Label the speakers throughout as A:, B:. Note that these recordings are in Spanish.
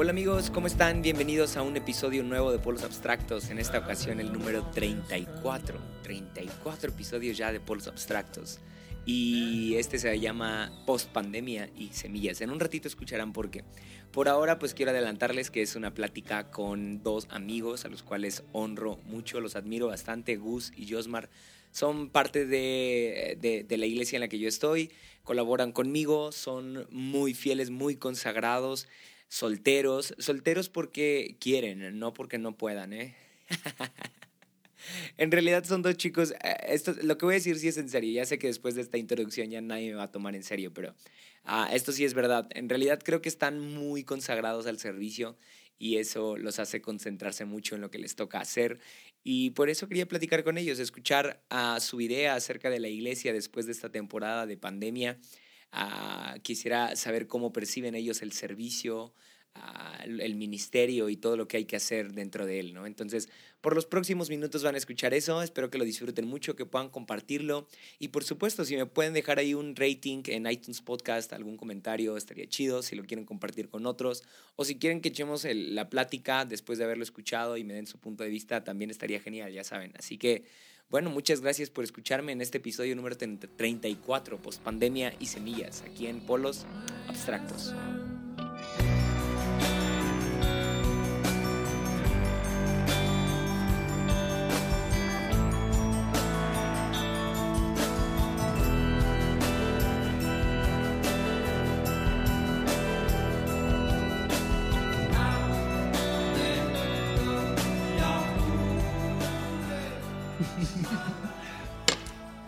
A: Hola amigos, ¿cómo están? Bienvenidos a un episodio nuevo de Polos Abstractos, en esta ocasión el número 34. 34 episodios ya de Polos Abstractos. Y este se llama Post Pandemia y Semillas. En un ratito escucharán por qué. Por ahora pues quiero adelantarles que es una plática con dos amigos a los cuales honro mucho, los admiro bastante, Gus y Josmar. Son parte de, de, la iglesia en la que yo estoy, colaboran conmigo, son muy fieles, muy consagrados solteros, solteros porque quieren, no porque no puedan, ¿eh? en realidad son dos chicos, eh, esto, lo que voy a decir sí es en serio, ya sé que después de esta introducción ya nadie me va a tomar en serio, pero uh, esto sí es verdad, en realidad creo que están muy consagrados al servicio y eso los hace concentrarse mucho en lo que les toca hacer y por eso quería platicar con ellos, escuchar uh, su idea acerca de la iglesia después de esta temporada de pandemia. Uh, quisiera saber cómo perciben ellos el servicio, el ministerio y todo lo que hay que hacer dentro de él, ¿no? Entonces, por los próximos minutos van a escuchar eso, espero que lo disfruten mucho, que puedan compartirlo y por supuesto, si me pueden dejar ahí un rating en iTunes Podcast, algún comentario, estaría chido, si lo quieren compartir con otros o si quieren que echemos la plática después de haberlo escuchado y me den su punto de vista, también estaría genial, ya saben. Así que bueno, muchas gracias por escucharme en este episodio número 34, Postpandemia y Semillas, aquí en Polos Abstractos.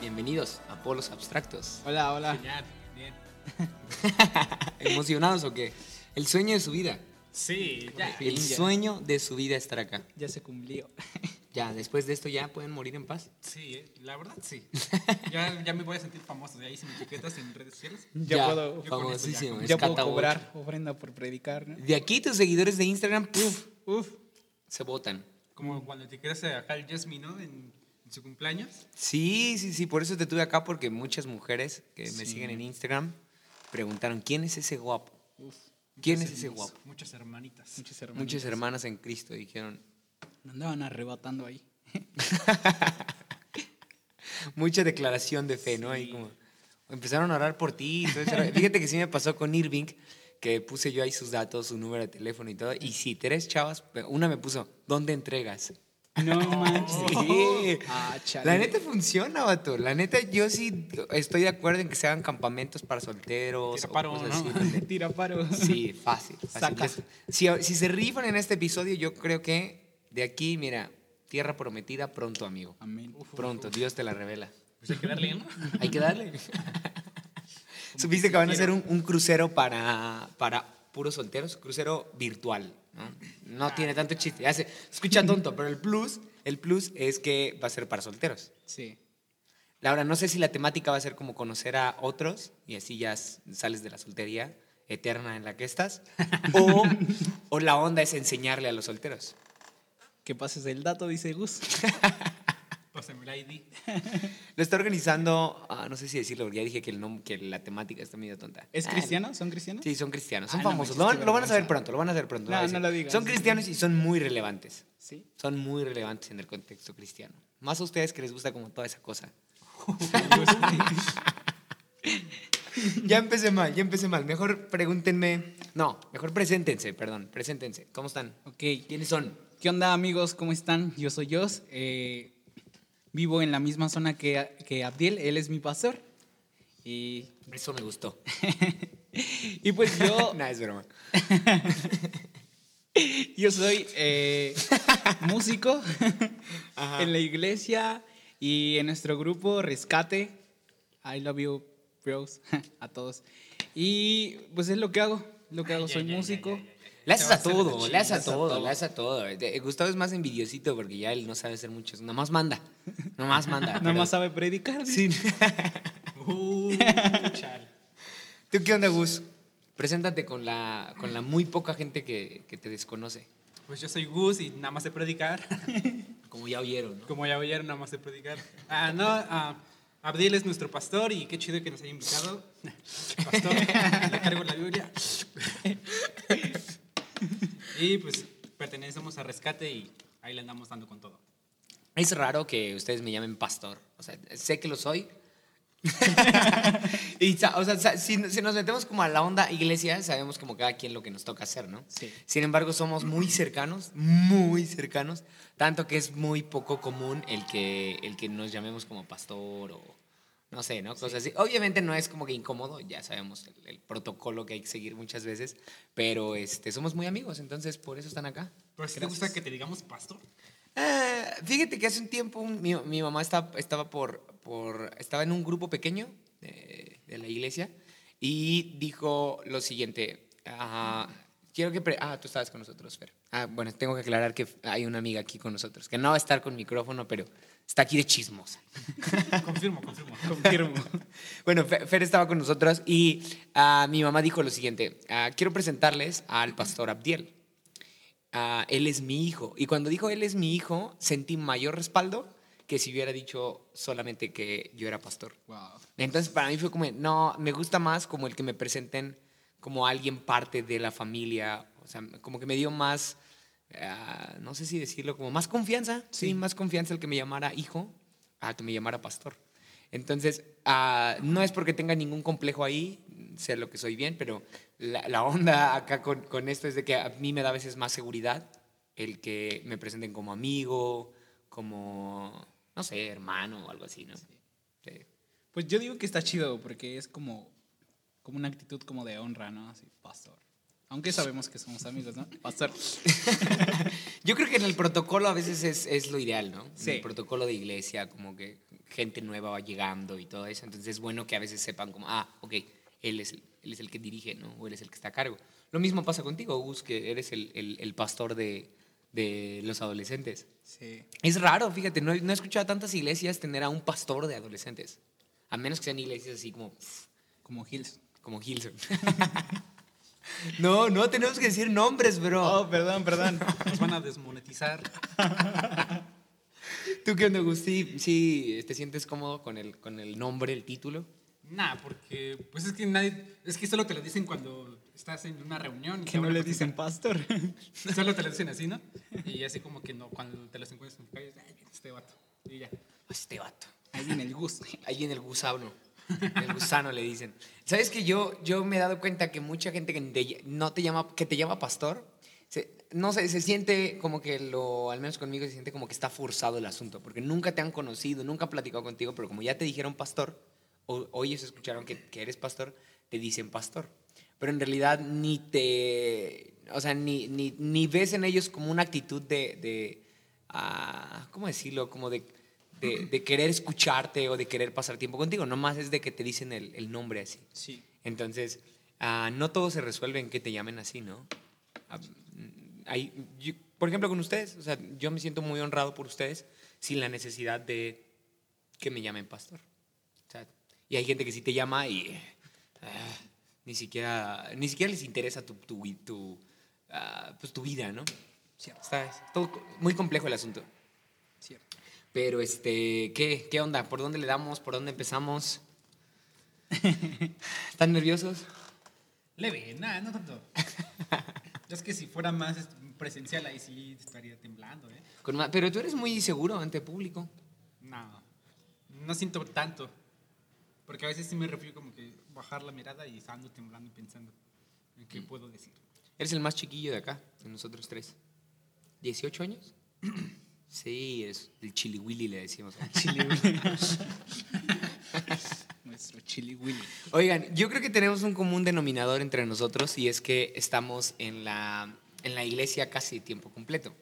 A: Bienvenidos a Polos Abstractos.
B: Hola, hola.
C: Genial, bien.
A: ¿Emocionados o qué? El sueño de su vida.
C: Sí, ya.
A: El
B: ya.
A: sueño de su vida estar acá.
B: Ya se cumplió.
A: Ya, después de esto ya pueden morir en paz.
C: Sí, eh, la verdad sí. Ya, ya me voy a sentir famoso. Ya hice mis etiquetas en redes sociales.
B: Ya,
A: Ya,
B: puedo,
A: famosísimo.
C: ya
B: ya puedo cobrar ofrenda por predicar.
A: De aquí tus seguidores de Instagram, puf,
B: Uf.
A: se votan.
C: Como cuando etiquetaste acá el Jasmine, ¿no? En su cumpleaños.
A: Sí, sí, sí, por eso te tuve acá, porque muchas mujeres que me siguen en Instagram preguntaron, ¿quién es ese guapo?
B: Uf.
A: ¿Quién es ese guapo?
C: Muchas hermanitas.
B: Muchas hermanas.
A: Muchas hermanas en Cristo dijeron,
B: Me andaban arrebatando ahí.
A: mucha declaración de fe, ¿no? Ahí como, empezaron a orar por ti. Fíjate que sí me pasó con Irving, que puse yo ahí sus datos, su número de teléfono y todo. Y sí, tres chavas, una me puso, ¿dónde entregas?
B: No manches.
A: Sí.
B: Ah.
A: La neta funciona, vato. La neta, yo sí estoy de acuerdo en que se hagan campamentos para solteros.
C: Tira
A: o
C: paro,
A: cosas
C: ¿no?
A: así, donde-
B: Tira paro.
A: Sí, fácil. fácil.
B: Saca.
A: Les- Si, si se rifan en este episodio, yo creo que de aquí, mira, tierra prometida pronto, amigo.
B: Amén.
A: Pronto, Dios te la revela.
C: Pues hay que darle, ¿no?
A: Hay que darle. Supiste que van a hacer un, un crucero para, para puros solteros, crucero virtual. No, no tiene tanto chiste. Ya se escucha tonto, pero el plus, el plus es que va a ser para solteros.
B: Sí.
A: Laura, no sé si la temática va a ser como conocer a otros y así ya sales de la soltería eterna en la que estás. O, o la onda es enseñarle a los solteros.
B: Que pases el dato, dice Gus.
C: El ID.
A: Lo está organizando, ah, no sé si decirlo, porque ya dije que, el nom- que la temática está medio tonta.
B: ¿Es
A: Ah,
B: cristiano? ¿Son cristianos?
A: Sí, son cristianos, son
B: Ah, no
A: famosos.
B: manches,
A: lo, van,
B: qué
A: lo van a saber
B: vergüenza.
A: pronto, lo van a saber pronto.
B: No,
A: a
B: no
A: decir.
B: lo digas.
A: Son cristianos y son muy relevantes.
B: Sí.
A: Son muy relevantes en el contexto cristiano. Más a ustedes que les gusta como toda esa cosa. ya empecé mal, ya empecé mal. Mejor pregúntenme. No, mejor preséntense, perdón. Preséntense. ¿Cómo están?
B: Ok.
A: ¿Quiénes son?
B: ¿Qué onda, amigos? ¿Cómo están? Yo soy Jos. eh, vivo en la misma zona que, que Abdiel. Él es mi pastor. Y,
A: Eso me gustó.
B: y pues yo,
A: Nada, es broma.
B: yo soy eh, músico
A: Ajá.
B: en la iglesia y en nuestro grupo Rescate. I love you, bros, a todos. Y pues es lo que hago. Lo que hago, soy músico.
A: Le haces
C: a
A: todo, le haces a todo, le haces a todo. Gustavo es más envidiosito porque ya él no sabe hacer muchos. Nomás manda. Nomás manda.
B: Nada
A: pero-
B: más sabe predicar.
A: Sí.
C: Uh.
A: ¿Tú qué onda, Gus? Preséntate con la, con la muy poca gente que, que te desconoce.
C: Pues yo soy Gus y nada más sé predicar.
A: Como ya oyeron, ¿no?
C: Como ya oyeron, nada más sé predicar. Ah, no, ah, Abdiel es nuestro pastor y qué chido que nos haya invitado. Pastor, le cargo la Biblia. Y pues pertenecemos a Rescate y ahí le andamos dando con todo.
A: Es raro que ustedes me llamen pastor. O sea, sé que lo soy. y, o sea, si, si nos metemos como a la onda iglesia, sabemos como cada quien lo que nos toca hacer, ¿no?
B: Sí.
A: Sin embargo, somos muy cercanos, muy cercanos, tanto que es muy poco común el que, el que nos llamemos como pastor o no sé, ¿no? Cosas así. Obviamente no es como que incómodo, ya sabemos el, el protocolo que hay que seguir muchas veces, pero este, somos muy amigos, entonces por eso están acá.
C: Pero si te gusta que te digamos pastor.
A: Ah, fíjate que hace un tiempo un- mi, mi mamá estaba, estaba, por, por, estaba en un grupo pequeño de, de la iglesia y dijo lo siguiente. ah, quiero que... ah, tú estabas con nosotros, Fer. Ah, bueno, tengo que aclarar que hay una amiga aquí con nosotros, que no va a estar con micrófono, pero está aquí de chismosa.
C: Confirmo, confirmo.
B: Confirmo.
A: Bueno, Fe- Fer estaba con nosotros y ah, mi mamá dijo lo siguiente, ah, quiero presentarles al pastor Abdiel. Ah, él es mi hijo. Y cuando dijo él es mi hijo, sentí mayor respaldo que si hubiera dicho solamente que yo era pastor.
B: Wow.
A: Entonces para mí fue como, no, me gusta más como el que me presenten como alguien parte de la familia, o sea, como que me dio más, ah, no sé si decirlo, como más confianza, sí, más confianza el que me llamara hijo a que me llamara pastor. Entonces, ah, no es porque tenga ningún complejo ahí, sé lo que soy bien, pero la, la onda acá con, con esto es de que a mí me da a veces más seguridad el que me presenten como amigo, como, no sé, hermano o algo así, ¿no? Sí.
B: Pues yo digo que está chido porque es como, como una actitud como de honra, ¿no? Así, pastor. Aunque sabemos que somos amigos, ¿no? Pastor.
A: Yo creo que en el protocolo a veces es, es lo ideal, ¿no?
B: Sí.
A: En el protocolo de iglesia, como que gente nueva va llegando y todo eso. Entonces es bueno que a veces sepan como, ah, ok, él es, el- él es el que dirige, ¿no? O él es el que está a cargo. Lo mismo pasa contigo, Gus, que eres el, el- el pastor de, de los adolescentes.
B: Sí.
A: Es raro, fíjate, no, he- no he escuchado a tantas iglesias tener a un pastor de adolescentes. A menos que sean iglesias así como,
B: Como Hills.
A: como Hilson. no, no tenemos que decir nombres, bro.
B: Oh, perdón, perdón.
C: Nos van a desmonetizar.
A: ¿Tú qué onda, Gus? ¿Sí, te sientes cómodo con el, con el nombre, el título?
C: Nah, porque pues es que nadie, es que solo te lo dicen cuando estás en una reunión. y
B: Que no le dicen pastor.
C: Solo te lo dicen así, ¿no? Y así como que no, cuando te los encuentras en la calle, "Ay, este vato. Y ya.
A: Este vato.
B: Ahí viene el gusto.
A: Ahí en el gusano. El gusano le dicen. ¿Sabes que yo, yo me he dado cuenta que mucha gente que te, no te llama, que te llama pastor, no sé, se siente como que lo, al menos conmigo se siente como que está forzado el asunto, porque nunca te han conocido, nunca han platicado contigo, pero como ya te dijeron pastor, o, o ellos escucharon que, eres pastor, te dicen pastor. Pero en realidad ni te, o sea, ni, ni, ni ves en ellos como una actitud de, de ah, ¿cómo decirlo? Como de, de, de querer escucharte o de querer pasar tiempo contigo, nomás es de que te dicen el, el nombre así.
B: Sí.
A: Entonces, ah, no todo se resuelve en que te llamen así, ¿no? Ah, hay- yo- por ejemplo, con ustedes, o sea, yo me siento muy honrado por ustedes sin la necesidad de que me llamen pastor. O sea, y hay gente que sí te llama y ah, ni, siquiera, ni siquiera les interesa tu, tu, tu, pues, tu vida, ¿no?
B: Cierto.
A: Está es todo muy complejo el asunto. Pero, este, ¿qué, ¿qué onda? ¿Por dónde le damos? ¿Por dónde empezamos? ¿Están nerviosos?
C: Leve, nada, no tanto. es que si fuera más presencial ahí sí estaría temblando, ¿eh?
A: Con ma- pero tú eres muy seguro ante público.
C: No, no siento tanto. Porque a veces sí me refiero como que bajar la mirada y ando temblando y pensando en qué puedo decir.
A: Eres el más chiquillo de acá, de nosotros tres. ¿18 años? Sí, es el chili willy, le decimos.
B: Chili Willy. Nuestro Chili Willy.
A: Oigan, yo creo que tenemos un común denominador entre nosotros y es que estamos en la, en la iglesia casi tiempo completo.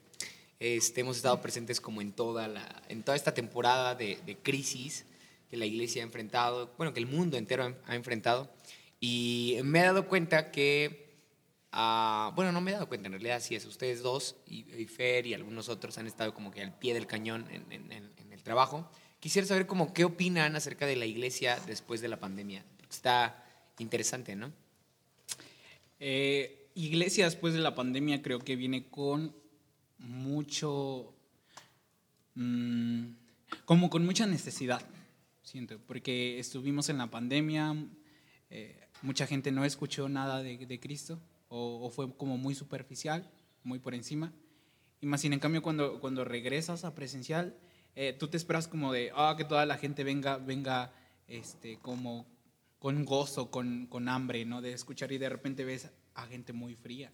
A: Este, hemos estado presentes como en toda, la, en toda esta temporada de, de crisis que la iglesia ha enfrentado, bueno, que el mundo entero ha enfrentado. Y me he dado cuenta que, bueno, no me he dado cuenta, en realidad sí es, ustedes dos y, y Fer y algunos otros han estado como que al pie del cañón en, el trabajo. Quisiera saber como qué opinan acerca de la iglesia después de la pandemia. Está interesante, ¿no?
B: Eh, iglesia después de la pandemia creo que viene con mucho, mm, como con mucha necesidad, siento, porque estuvimos en la pandemia, eh, mucha gente no escuchó nada de Cristo o, o fue como muy superficial, muy por encima. Y más sin en cambio cuando, cuando regresas a presencial, eh, tú te esperas como de, ah, que toda la gente venga, venga, este, como con gozo, con, con hambre, ¿no? De escuchar y de repente ves a gente muy fría,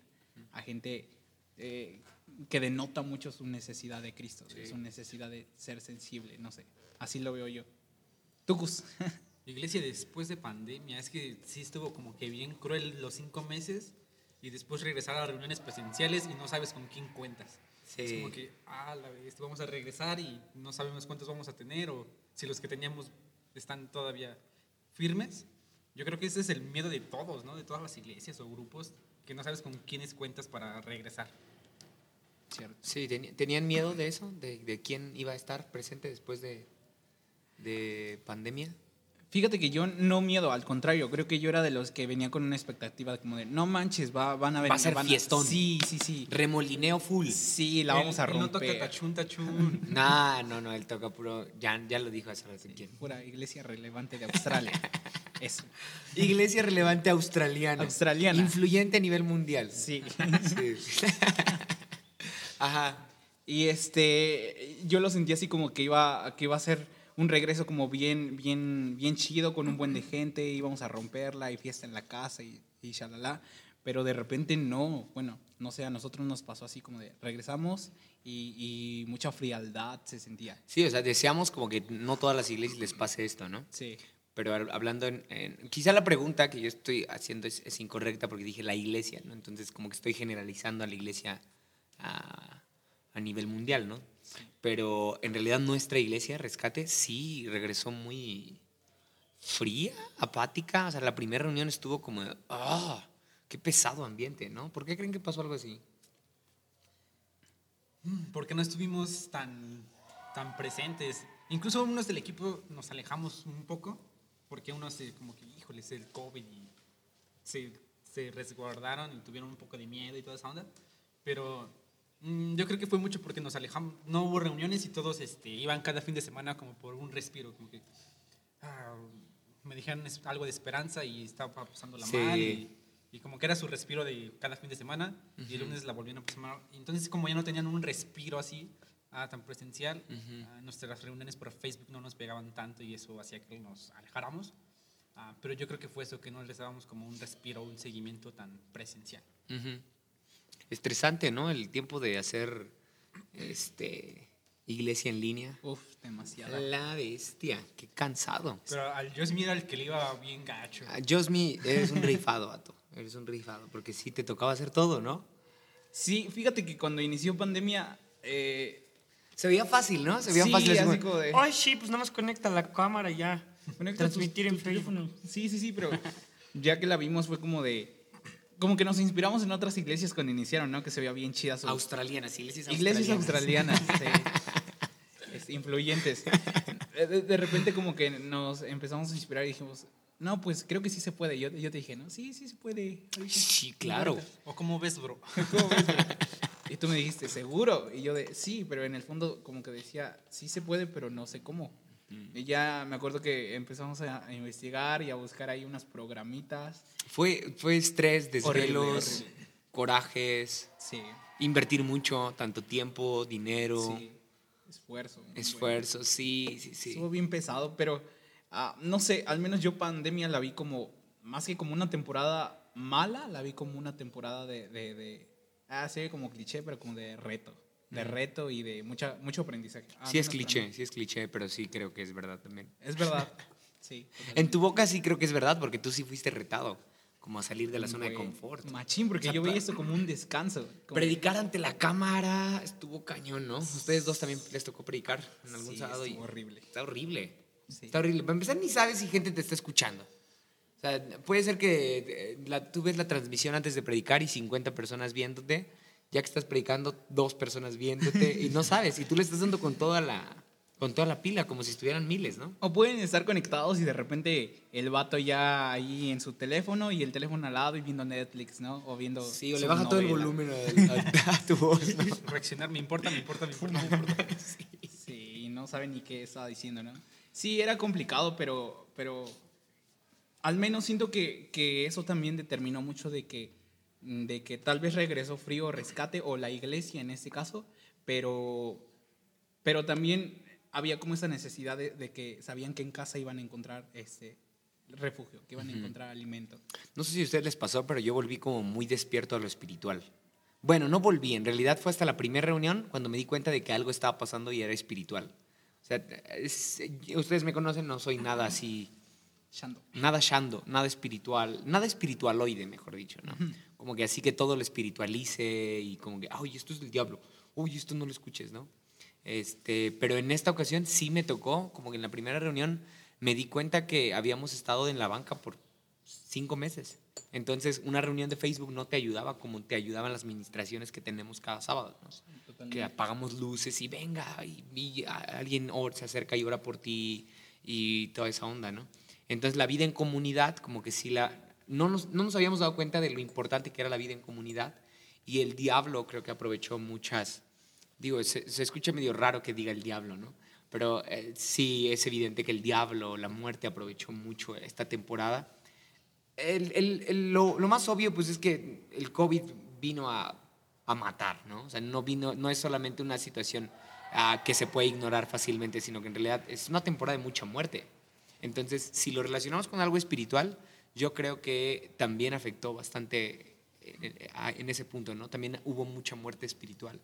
B: a gente eh, que denota mucho su necesidad de Cristo,
A: Sí.
B: su necesidad de ser sensible, no sé, así lo veo yo. Tucus.
C: Iglesia después de pandemia, es que sí estuvo como que bien cruel los cinco meses y después regresar a reuniones presenciales y no sabes con quién cuentas. Es
A: Sí.
C: como que, ah, la vez, vamos a regresar y no sabemos cuántos vamos a tener o si los que teníamos están todavía firmes. Yo creo que ese es el miedo de todos, ¿no? De todas las iglesias o grupos, que no sabes con quiénes cuentas para regresar.
B: Cierto.
A: Sí, ¿tenían miedo de eso? ¿De, de quién iba a estar presente después de, de pandemia?
B: Fíjate que yo no miedo, al contrario, creo que yo era de los que venía con una expectativa como de, no manches, va, van a venir.
A: a ser
B: van
A: fiestón.
B: Sí, sí, sí.
A: Remolineo full.
B: Sí, la vamos a
C: él no toca
B: romper.
C: tachún, tachún.
A: Nah, no, no, él toca puro. Ya, ya lo dijo hace rato quién.
B: Pura iglesia relevante de Australia. Eso.
A: Iglesia relevante australiana.
B: Australiana.
A: Influyente a nivel mundial.
B: Sí.
A: Sí. Ajá.
B: Y este, yo lo sentí así como que iba, que iba a ser un regreso como bien, bien, bien chido con un buen de gente, íbamos a romperla y fiesta en la casa y, y shalala. Pero de repente no, bueno, no sé, a nosotros nos pasó así como de regresamos y, y mucha frialdad se sentía.
A: Sí, o sea, deseamos como que no todas las iglesias les pase esto, ¿no?
B: Sí.
A: Pero hab- hablando en, en- Quizá la pregunta que yo estoy haciendo es, es incorrecta porque dije la iglesia, ¿no? Entonces como que estoy generalizando a la iglesia a, a nivel mundial, ¿no? Pero en realidad nuestra iglesia, Rescate, sí regresó muy fría, apática. O sea, la primera reunión estuvo como, ¡ah! ¡Qué pesado ambiente, ¿no? ¿Por qué creen que pasó algo así?
C: porque no estuvimos tan, tan presentes. Incluso unos del equipo nos alejamos un poco, porque unos como que, híjole, es el COVID se, se resguardaron y tuvieron un poco de miedo y toda esa onda. Pero mm, yo creo que fue mucho porque nos alejamos, no hubo reuniones y todos este, iban cada fin de semana como por un respiro, como que ah, me dijeron algo de esperanza y estaba pasándola
A: Sí.
C: mal. Y, y como que era su respiro de cada fin de semana y el lunes la volvían a pasar Entonces como ya no tenían un respiro así ah, tan presencial, ah, nuestras reuniones por Facebook no nos pegaban tanto y eso hacía que nos alejáramos. Pero yo creo que fue eso, que no les dábamos como un respiro, un seguimiento tan presencial.
A: Ujú. Estresante, ¿no? El tiempo de hacer este, iglesia en línea.
B: Uf, demasiado.
A: La bestia, qué cansado.
C: Pero al Josmi era el que le iba bien gacho.
A: Ah, Josmi, eres un rifado, vato. Eres un rifado, porque sí te tocaba hacer todo, ¿no?
B: Sí, fíjate que cuando inició pandemia, eh,
A: Se veía fácil, ¿no? Se veía
B: Sí,
A: fácil.
B: así como de-
A: Ay, sí, pues nada más conecta la cámara y ya.
B: Conecta
A: Transmitir
B: tu-
A: en
B: teléfono. Sí, sí, sí, pero ya que la vimos fue como de... Como que nos inspiramos en otras iglesias cuando iniciaron, ¿no? Que se veía bien chida su...
A: Australianas, iglesias
B: Iglesias
A: australianas.
B: australianas, sí. Influyentes. De, repente como que nos empezamos a inspirar y dijimos, no, pues creo que sí se puede. Yo, yo te dije, no, sí, sí se puede. ahorita".
A: Sí, claro.
C: ¿O cómo ves, bro?
B: ¿Cómo ves, bro? Y tú me dijiste, seguro. Y yo de, sí, pero en el fondo como que decía, sí se puede, pero no sé cómo. Y ya me acuerdo que empezamos a, investigar y a buscar ahí unas programitas.
A: Fue, fue estrés,
B: Horrible,
A: desvelos,
B: horrible.
A: corajes,
B: Sí,
A: invertir mucho, tanto tiempo, dinero,
B: sí. Esfuerzo. muy bueno.
A: esfuerzo, sí, sí, sí.
B: Estuvo bien pesado, pero ah, no sé, al menos yo pandemia la vi como, más que como una temporada mala, la vi como una temporada de, de, de- ah, sí, como cliché, pero como de reto, de reto y de mucha, mucho aprendizaje. Al
A: Sí es cliché, sí es cliché, pero sí creo que es verdad también.
B: Es verdad, sí.
A: En tu boca sí creo que es verdad, porque tú sí fuiste retado, como a salir de la zona de confort.
B: Machín, porque
A: O sea,
B: yo veía esto como un descanso. como-
A: Predicar ante la cámara estuvo cañón, ¿no? Ustedes dos también les tocó predicar en algún
B: Sí,
A: sábado. y
B: estuvo horrible.
A: Está horrible.
B: Sí.
A: Está horrible. Para empezar, ni sabes si gente te está escuchando. O sea, puede ser que eh, la- tú ves la transmisión antes de predicar y 50 personas viéndote. Ya que estás predicando, dos personas viéndote y no sabes. Y tú le estás dando con toda la, Con toda la pila, como si estuvieran miles, ¿no?
B: O pueden estar conectados y de repente el vato ya ahí en su teléfono y el teléfono al lado y viendo Netflix, ¿no? O viendo.
A: Sí, o le baja todo el volumen a, a- a tu voz, ¿no?
C: Reaccionar, me importa, me importa, me importa, me importa.
B: Sí, y no saben ni qué estaba diciendo, ¿no? Sí, era complicado, pero, pero al menos siento que, que eso también determinó mucho de que, de que tal vez regresó Frío Rescate o la iglesia en este caso, pero, pero también había como esa necesidad de, de que sabían que en casa iban a encontrar este refugio, que iban a encontrar alimento.
A: No sé si a ustedes les pasó, pero yo volví como muy despierto a lo espiritual. Bueno, no volví, en realidad fue hasta la primera reunión cuando me di cuenta de que algo estaba pasando y era espiritual. O sea, es- ustedes me conocen, no soy nada así,
B: Shando.
A: nada shando, nada espiritual, nada espiritualoide, mejor dicho, ¿no? Como que así que todo lo espiritualice y como que, ay, esto es del diablo, uy, esto no lo escuches, ¿no? Este, pero en esta ocasión sí me tocó, como que en la primera reunión me di cuenta que habíamos estado en la banca por cinco meses. Entonces, una reunión de Facebook no te ayudaba como te ayudaban las ministraciones que tenemos cada sábado. ¿no? Que apagamos luces y venga, y, y alguien se acerca y ora por ti y toda esa onda, ¿no? Entonces, la vida en comunidad, como que sí la... No nos, no nos habíamos dado cuenta de lo importante que era la vida en comunidad y el diablo creo que aprovechó muchas... Digo, se, escucha medio raro que diga el diablo, ¿no? Pero eh, sí es evidente que el diablo, la muerte, aprovechó mucho esta temporada. El- el- lo, lo más obvio, pues, es que el COVID vino a, a matar, ¿no? O sea, no, vino, no es solamente una situación ah, que se puede ignorar fácilmente, sino que en realidad es una temporada de mucha muerte. Entonces, si lo relacionamos con algo espiritual, yo creo que también afectó bastante eh, a- en ese punto, ¿no? También hubo mucha muerte espiritual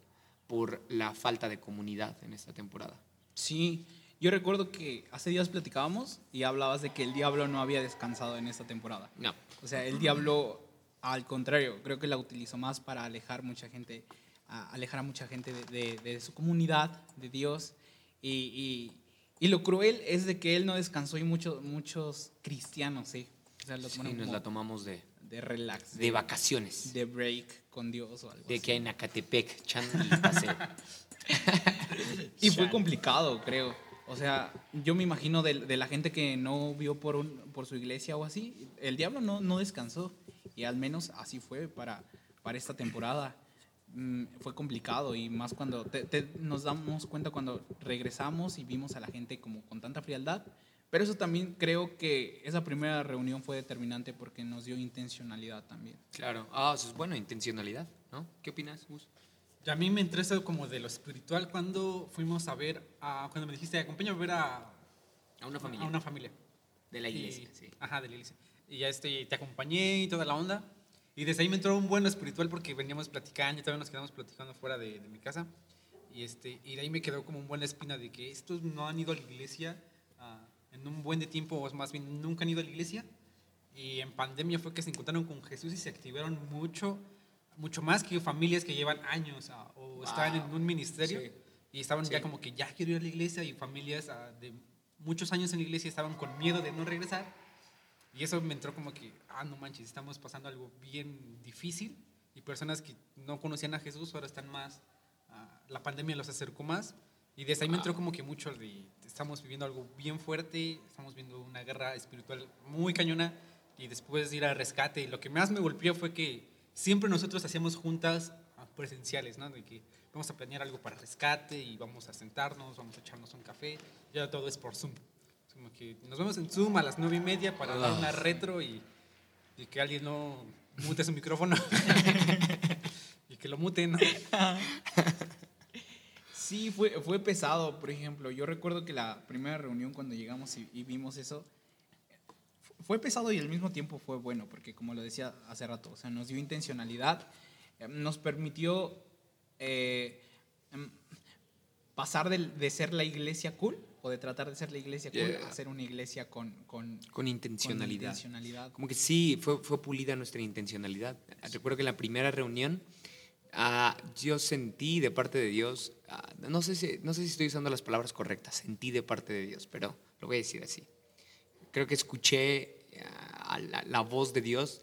A: por la falta de comunidad en esta temporada.
B: Sí, yo recuerdo que hace días platicábamos y hablabas de que el diablo no había descansado en esta temporada.
A: No.
B: O sea, el diablo, al contrario, creo que la utilizó más para alejar mucha gente, a- alejar a mucha gente de, de- de su comunidad, de Dios. Y, y- y lo cruel es de que él no descansó y muchos muchos cristianos, sí. O sea, lo
A: Sí, nos la tomamos de,
B: de relax,
A: de vacaciones.
B: de break con Dios o algo
A: De
B: así.
A: que en Acatepec, chan y paseo.
B: Y fue complicado, creo. O sea, yo me imagino de, de la gente que no vio por, un, por su iglesia o así, el diablo no, no descansó. Y al menos así fue para, para esta temporada. Mm, fue complicado y más cuando te- te- nos damos cuenta cuando regresamos y vimos a la gente como con tanta frialdad. Pero eso también creo que esa primera reunión fue determinante porque nos dio intencionalidad también.
A: Claro. Ah, eso es bueno, intencionalidad, ¿no? ¿Qué opinas, Gus?
C: A mí me interesa como de lo espiritual cuando fuimos a ver, a, cuando me dijiste, acompáñame a ver a,
A: A una familia.
C: a una familia.
A: De la iglesia,
C: Y-
A: sí.
C: Ajá, de la iglesia. Y ya este, te acompañé y toda la onda. Y desde ahí me entró un buen espiritual porque veníamos platicando y todavía nos quedamos platicando fuera de, de mi casa. Y, este, y de ahí me quedó como un buena espina de que estos no han ido a la iglesia en un buen de tiempo, o más bien nunca han ido a la iglesia. Y en pandemia fue que se encontraron con Jesús y se activaron mucho, mucho más que familias que llevan años ah, o estaban en un ministerio.
A: Sí.
C: Y estaban
A: Sí.
C: ya como que ya quiero ir a la iglesia y familias ah, de muchos años en la iglesia estaban con miedo de no regresar. Y eso me entró como que, ah, no manches, estamos pasando algo bien difícil. Y personas que no conocían a Jesús ahora están más, ah, la pandemia los acercó más. Y desde ahí me entró como que mucho de, estamos viviendo algo bien fuerte, estamos viendo una guerra espiritual muy cañona. Y después de ir a rescate, y lo que más me golpeó fue que siempre nosotros hacíamos juntas ah, presenciales, ¿no? De que vamos a planear algo para rescate y vamos a sentarnos, vamos a echarnos un café. Ya todo es por Zoom. Es Como que nos vemos en Zoom a las nueve y media para dar una retro y, y que alguien no mute su micrófono. y que lo muten. ¿no?
B: Sí, fue, fue pesado, por ejemplo. Yo recuerdo que la primera reunión cuando llegamos y, y vimos eso, fu- fue pesado y al mismo tiempo fue bueno, porque como lo decía hace rato, o sea, nos dio intencionalidad, eh, nos permitió eh, em, pasar del- de, ser la iglesia cool o de tratar de ser la iglesia cool
A: Yeah.
B: a ser una iglesia con, con,
A: Con intencionalidad.
B: con intencionalidad.
A: Como que sí, fue, fue pulida nuestra intencionalidad. Recuerdo que en la primera reunión ah, yo sentí de parte de Dios, ah, no, sé si, no sé si estoy usando las palabras correctas, sentí de parte de Dios, pero lo voy a decir así. Creo que escuché ah, a la, la voz de Dios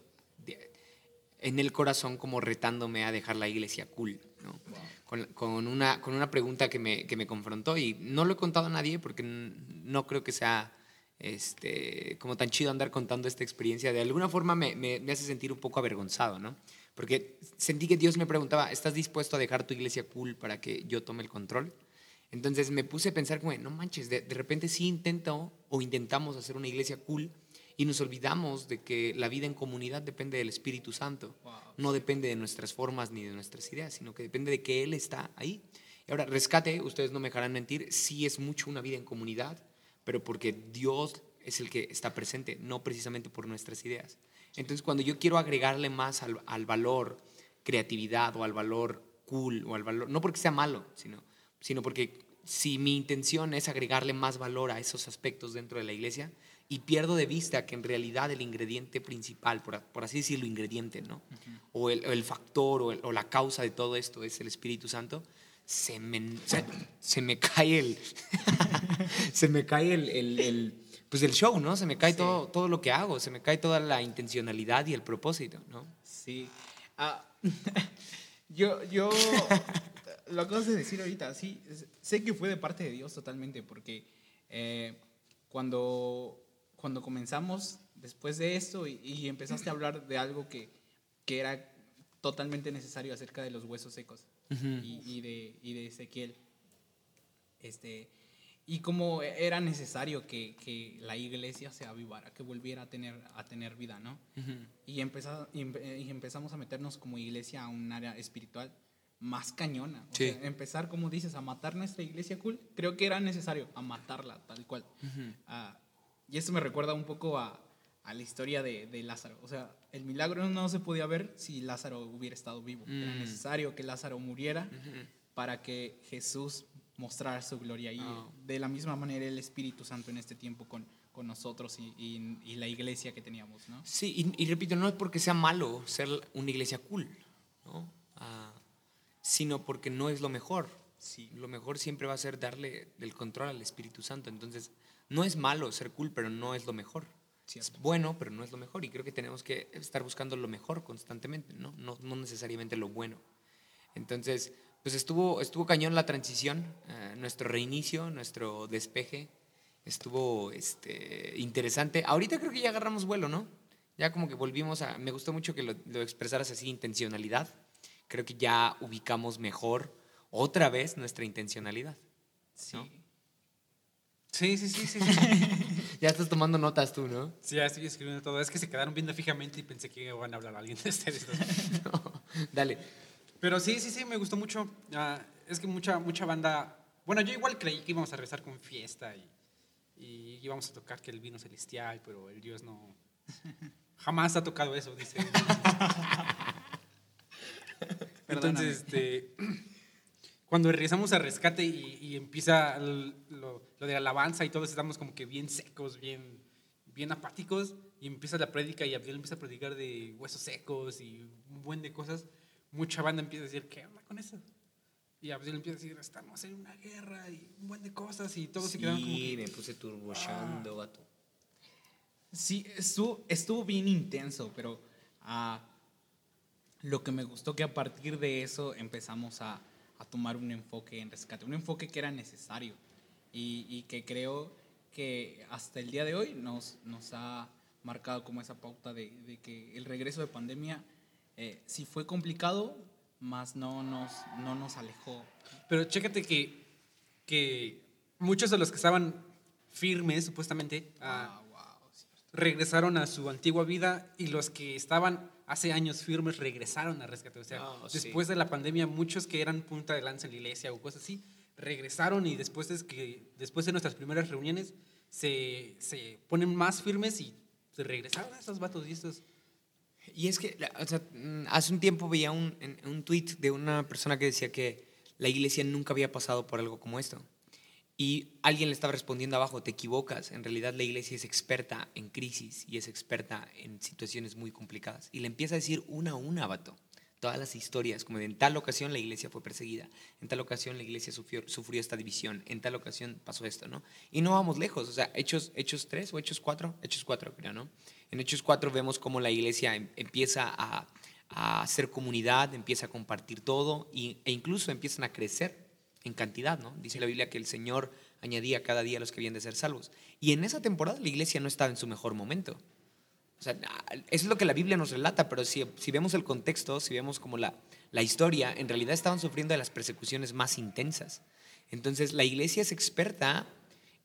A: en el corazón como retándome a dejar la iglesia cool, ¿no? Con, con una, con una pregunta que me, que me confrontó y no lo he contado a nadie porque no creo que sea este, como tan chido andar contando esta experiencia. De alguna forma me, me, me hace sentir un poco avergonzado, ¿no? Porque sentí que Dios me preguntaba, ¿estás dispuesto a dejar tu iglesia cool para que yo tome el control? Entonces me puse a pensar como, no manches, de, de repente sí intento o intentamos hacer una iglesia cool y nos olvidamos de que la vida en comunidad depende del Espíritu Santo. No depende de nuestras formas ni de nuestras ideas, sino que depende de que Él está ahí. Y ahora, rescate, ustedes no me dejarán mentir, sí es mucho una vida en comunidad, pero porque Dios es el que está presente, no precisamente por nuestras ideas. Entonces, cuando yo quiero agregarle más al, al valor creatividad o al valor cool o al valor, no porque sea malo, sino, sino porque si mi intención es agregarle más valor a esos aspectos dentro de la iglesia y pierdo de vista que en realidad el ingrediente principal, por, por así decirlo, ingrediente, ¿no? o, el, o el factor o, el- o la causa de todo esto es el Espíritu Santo, se me, se, se me cae el se me cae el- el, pues el show, ¿no? Se me cae todo, todo lo que hago, se me cae toda la intencionalidad y el propósito, ¿no?
B: Sí. Ah, yo, yo, lo acabas de decir ahorita, sí, sé que fue de parte de Dios totalmente, porque eh, cuando, cuando comenzamos después de esto y, y empezaste a hablar de algo que, que era totalmente necesario acerca de los huesos secos y, y de, y de Ezequiel, este, y como era necesario que, que la iglesia se avivara, que volviera a tener, a tener vida, ¿no? y, empeza- y empe- y empezamos a meternos como iglesia a un área espiritual más cañona. O
A: Sí.
B: sea, empezar, como dices, a matar nuestra iglesia cool, creo que era necesario, a matarla tal cual. Ah, y esto me recuerda un poco a, a la historia de, de Lázaro. O sea, el milagro no se podía ver si Lázaro hubiera estado vivo. Era
A: Mm.
B: necesario que Lázaro muriera para que Jesús mostrara su gloria. Y
A: Ah.
B: de la misma manera el Espíritu Santo en este tiempo con, con nosotros y, y- y la iglesia que teníamos, ¿no?
A: Sí, y, y repito, no es porque sea malo ser una iglesia cool, ¿no? Ah, sino porque no es lo mejor.
B: Sí.
A: Lo mejor siempre va a ser darle el control al Espíritu Santo. Entonces, no es malo ser cool, pero no es lo mejor.
B: Cierto.
A: Es bueno, pero no es lo mejor. Y creo que tenemos que estar buscando lo mejor constantemente, ¿no? No, no necesariamente lo bueno. Entonces, pues estuvo, estuvo cañón la transición, eh, nuestro reinicio, nuestro despeje. Estuvo este, interesante. Ahorita creo que ya agarramos vuelo, ¿no? Ya como que volvimos a... Me gustó mucho que lo, lo expresaras así, intencionalidad. Creo que ya ubicamos mejor otra vez nuestra intencionalidad.
B: Sí.
A: ¿no?
C: Sí, sí, sí, sí. sí.
A: Ya estás tomando notas tú, ¿no?
C: Sí, ya estoy escribiendo todo. Es que se quedaron viendo fijamente y pensé que iban a hablar a alguien de ustedes.
A: Dale.
C: Pero sí, sí, sí, me gustó mucho. Ah, es que mucha, mucha banda. Bueno, yo igual creí que íbamos a regresar con fiesta y, y íbamos a tocar que el vino celestial, pero el Dios no. Jamás ha tocado eso, dice. Entonces, este, cuando regresamos a rescate y, y empieza el- lo, lo de alabanza y todos estamos como que bien secos, bien, bien apáticos, y empieza la prédica y Abdiel empieza a predicar de huesos secos y un buen de cosas, mucha banda empieza a decir, ¿qué onda con eso? Y Abdiel empieza a decir, estamos en una guerra y un buen de cosas, y todos se quedaron como
A: Sí, me puse turboshando, vato.
B: Sí, estuvo, estuvo bien intenso, pero ah, lo que me gustó que a partir de eso empezamos a, a tomar un enfoque en rescate, un enfoque que era necesario y, y que creo que hasta el día de hoy nos, nos ha marcado como esa pauta de, de que el regreso de pandemia eh, sí fue complicado, mas no nos, no nos alejó.
C: Pero chécate que, que muchos de los que estaban firmes, supuestamente, ah,
B: Ah, wow, sí.
C: regresaron a su antigua vida y los que estaban hace años firmes regresaron a rescate. O sea,
A: Ah, sí.
C: después de la pandemia, muchos que eran punta de lanza en la iglesia o cosas así, regresaron y después, es que, después de nuestras primeras reuniones se, se ponen más firmes y se regresaron a esos vatos y estos.
A: Y es que, o sea, mm, hace un tiempo veía un, un tweet de una persona que decía que la iglesia nunca había pasado por algo como esto. Y alguien le estaba respondiendo abajo, te equivocas, en realidad la iglesia es experta en crisis y es experta en situaciones muy complicadas. Y le empieza a decir una a una, vato, todas las historias, como en tal ocasión la iglesia fue perseguida, en tal ocasión la iglesia sufrió, sufrió esta división, en tal ocasión pasó esto, ¿no? Y no vamos lejos, o sea, Hechos, hechos 3 o Hechos 4, Hechos 4 creo, ¿no? En Hechos 4 vemos cómo la iglesia em- empieza a, a hacer comunidad, empieza a compartir todo y, e incluso empiezan a crecer en cantidad, ¿no? Dice la Biblia que el Señor añadía cada día a los que habían de ser salvos. Y en esa temporada la iglesia no estaba en su mejor momento. Eso es lo que la Biblia nos relata, pero si, si vemos el contexto, si vemos como la, la historia, en realidad estaban sufriendo de las persecuciones más intensas. Entonces, la iglesia es experta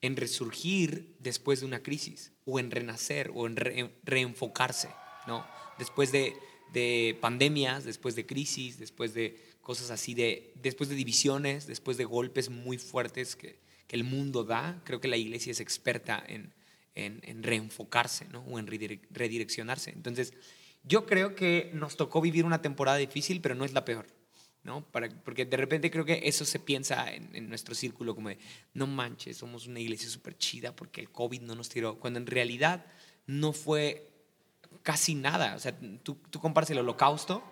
A: en resurgir después de una crisis, o en renacer, o en reenfocarse, ¿no? Después de, de pandemias, después de crisis, después de cosas así, de, después de divisiones, después de golpes muy fuertes que, el mundo da, creo que la iglesia es experta en, en, en reenfocarse ¿no? o en redireccionarse. Entonces, yo creo que nos tocó vivir una temporada difícil, pero no es la peor. ¿No? Para, porque de repente creo que eso se piensa en, en nuestro círculo como de, no manches, somos una iglesia súper chida porque el COVID no nos tiró, cuando en realidad no fue casi nada. O sea, tú, tú comparas el holocausto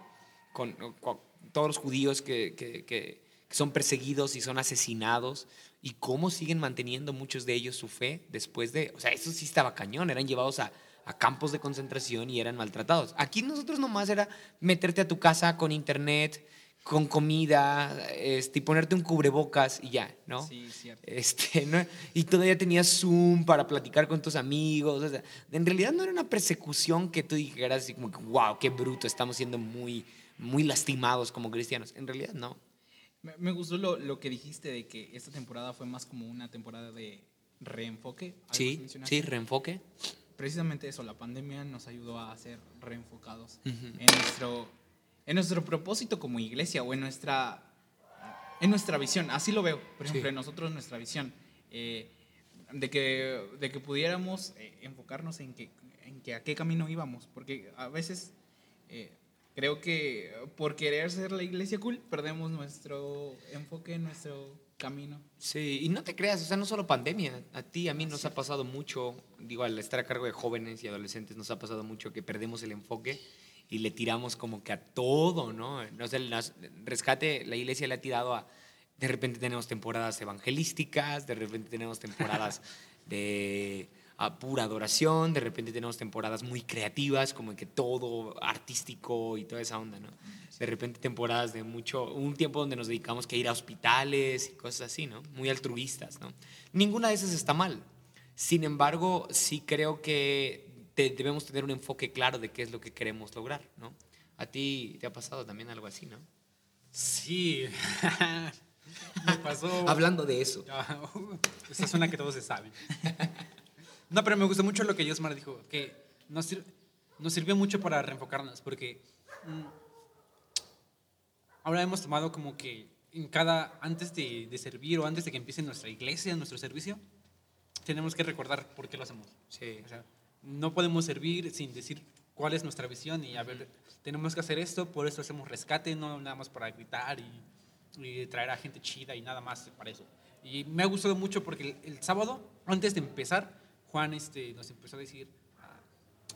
A: con, con todos los judíos que, que, que, son perseguidos y son asesinados y cómo siguen manteniendo muchos de ellos su fe después de, o sea, eso sí estaba cañón, eran llevados a, a campos de concentración y eran maltratados. Aquí nosotros nomás era meterte a tu casa con internet, con comida, este, y ponerte un cubrebocas y ya, ¿no?
B: Sí, cierto.
A: Este, ¿no? Y todavía tenías Zoom para platicar con tus amigos. O sea, en realidad no era una persecución que tú dijeras así como que, wow, qué bruto, estamos siendo muy, muy lastimados como cristianos. En realidad no.
B: Me, me gustó lo, lo, que dijiste de que esta temporada fue más como una temporada de reenfoque.
A: Sí, sí, reenfoque.
B: Precisamente eso, la pandemia nos ayudó a ser reenfocados uh -huh. en nuestro en nuestro propósito como iglesia o en nuestra, en nuestra visión. Así lo veo, por ejemplo, sí. en nosotros nuestra visión. Eh, de, que, de que pudiéramos eh, enfocarnos en que, en que a qué camino íbamos. Porque a veces eh, creo que por querer ser la iglesia cool, perdemos nuestro enfoque, nuestro camino.
A: Sí, y no te creas, o sea, no solo pandemia, a ti, a mí nos sí. ha pasado mucho, digo, al estar a cargo de jóvenes y adolescentes, nos ha pasado mucho que perdemos el enfoque y le tiramos como que a todo, ¿no? no sé, las, rescate, la iglesia le ha tirado a, de repente tenemos temporadas evangelísticas, de repente tenemos temporadas de a pura adoración, de repente tenemos temporadas muy creativas, como que todo artístico y toda esa onda, ¿no? De repente temporadas de mucho, un tiempo donde nos dedicamos que a ir a hospitales y cosas así, ¿no? Muy altruistas, ¿no? Ninguna de esas está mal. Sin embargo, sí creo que te, debemos tener un enfoque claro de qué es lo que queremos lograr, ¿no? A ti te ha pasado también algo así, ¿no?
C: Sí. me pasó.
A: Hablando de eso.
C: Esa es una que todos se saben. No, pero me gustó mucho lo que Josmar dijo, que nos, sir nos sirvió mucho para reenfocarnos, porque mmm, ahora hemos tomado como que en cada, antes de, de, servir o antes de que empiece nuestra iglesia, nuestro servicio, tenemos que recordar por qué lo hacemos.
A: Sí.
C: O sea, no podemos servir sin decir cuál es nuestra visión y a ver, tenemos que hacer esto, por eso hacemos rescate, no nada más para gritar y, traer a gente chida y nada más para eso. Y me ha gustado mucho porque el, sábado, antes de empezar, Juan este, nos empezó a decir, ah,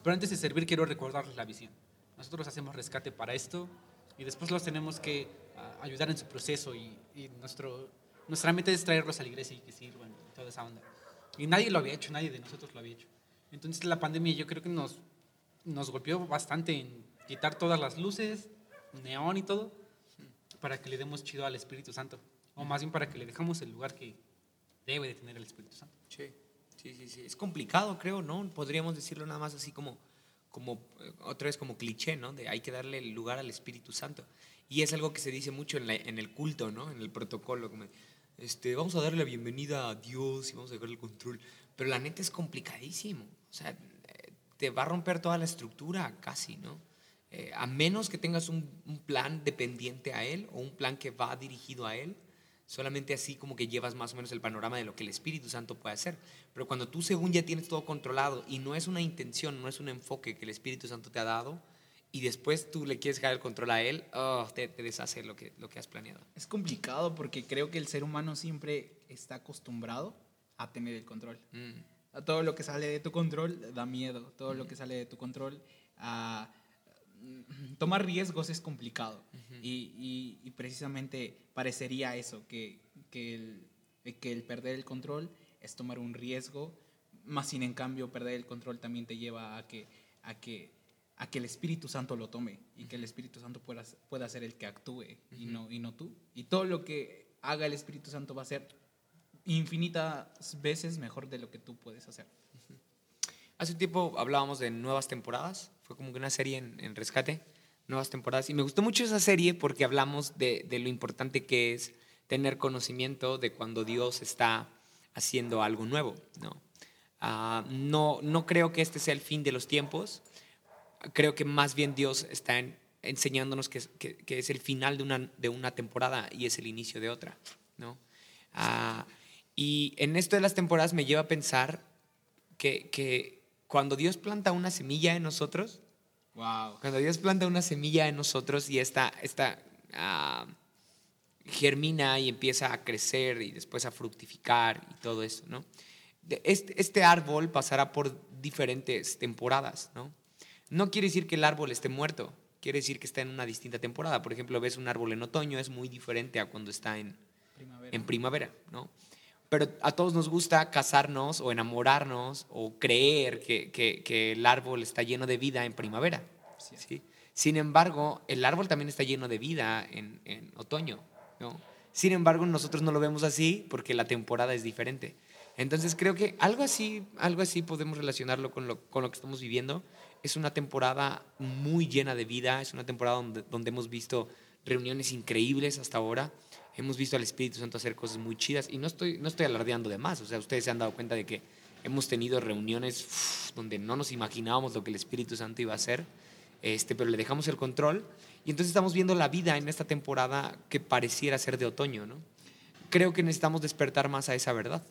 C: pero antes de servir quiero recordarles la visión. Nosotros hacemos rescate para esto y después los tenemos que uh, ayudar en su proceso y, y, nuestro, nuestra meta es traerlos a la iglesia y que sirvan toda esa onda. Y nadie lo había hecho, nadie de nosotros lo había hecho. Entonces la pandemia yo creo que nos, nos golpeó bastante en quitar todas las luces, neón y todo, para que le demos chido al Espíritu Santo. O más bien para que le dejamos el lugar que debe de tener el Espíritu Santo.
A: Sí. Sí, sí. Es complicado, creo, ¿no? Podríamos decirlo nada más así como, como eh, otra vez como cliché, ¿no? De hay que darle el lugar al Espíritu Santo. Y es algo que se dice mucho en, el culto, ¿no? En el protocolo, este, vamos a darle la bienvenida a Dios y vamos a dejar el control. Pero la neta es complicadísimo. O sea, te va a romper toda la estructura casi, ¿no? Eh, a menos que tengas un, plan dependiente a Él o un plan que va dirigido a Él, Solamente así como que llevas más o menos el panorama de lo que el Espíritu Santo puede hacer. Pero cuando tú según ya tienes todo controlado y no es una intención, no es un enfoque que el Espíritu Santo te ha dado, y después tú le quieres dejar el control a Él, oh, te, te, deshace lo que, lo que has planeado.
B: Es complicado porque creo que el ser humano siempre está acostumbrado a tener el control. Mm. Todo lo que sale de tu control da miedo, todo mm. lo que sale de tu control... Uh, tomar riesgos es complicado uh -huh. y, y, y, precisamente parecería eso, que, que, el, que el perder el control es tomar un riesgo, más sin en cambio perder el control también te lleva a que, a que a que el Espíritu Santo lo tome y que el Espíritu Santo pueda, pueda ser el que actúe y, no, y no tú. Y todo lo que haga el Espíritu Santo va a ser infinitas veces mejor de lo que tú puedes hacer.
A: Hace un tiempo hablábamos de nuevas temporadas, fue como que una serie en, rescate, nuevas temporadas, y me gustó mucho esa serie porque hablamos de, de lo importante que es tener conocimiento de cuando Dios está haciendo algo nuevo. ¿no? Ah, no, no creo que este sea el fin de los tiempos, creo que más bien Dios está enseñándonos que, que, es el final de una, de una temporada y es el inicio de otra. ¿no? Ah, y en esto de las temporadas me lleva a pensar que, que cuando Dios planta una semilla en nosotros,
B: wow.
A: cuando Dios planta una semilla en nosotros y esta, esta uh, germina y empieza a crecer y después a fructificar y todo eso, ¿no? Este, este árbol pasará por diferentes temporadas, ¿no? No quiere decir que el árbol esté muerto, quiere decir que está en una distinta temporada. Por ejemplo, ves un árbol en otoño, es muy diferente a cuando está en primavera, en primavera ¿no? Pero a todos nos gusta casarnos o enamorarnos o creer que, que, el árbol está lleno de vida en primavera. ¿sí? Sin embargo, el árbol también está lleno de vida en, en otoño. ¿no? Sin embargo, nosotros no lo vemos así porque la temporada es diferente. Entonces creo que algo así, algo así podemos relacionarlo con lo, con lo que estamos viviendo. Es una temporada muy llena de vida, es una temporada donde, donde hemos visto reuniones increíbles hasta ahora. Hemos visto al Espíritu Santo hacer cosas muy chidas y no estoy, no estoy alardeando de más. O sea, ustedes se han dado cuenta de que hemos tenido reuniones donde no nos imaginábamos lo que el Espíritu Santo iba a hacer, este, pero le dejamos el control y entonces estamos viendo la vida en esta temporada que pareciera ser de otoño, ¿no? Creo que necesitamos despertar más a esa verdad.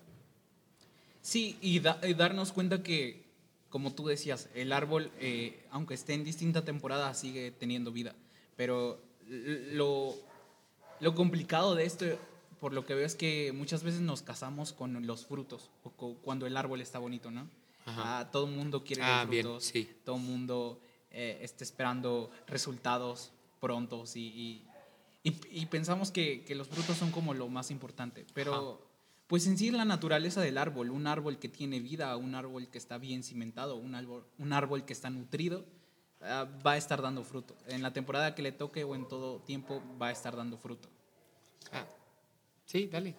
B: Sí, y, darnos cuenta que, como tú decías, el árbol, eh, aunque esté en distinta temporada, sigue teniendo vida. Pero lo, lo complicado de esto, por lo que veo, es que muchas veces nos casamos con los frutos, o cuando el árbol está bonito, ¿no? Ah, todo el mundo quiere ah, frutos, sí. todo el mundo eh, está esperando resultados prontos y, y, pensamos que, que, los frutos son como lo más importante, pero pues en sí la naturaleza del árbol, un árbol que tiene vida, un árbol que está bien cimentado, un árbol, un árbol que está nutrido, va a estar dando fruto. En la temporada que le toque o en todo tiempo va a estar dando fruto.
A: Ah, sí, dale.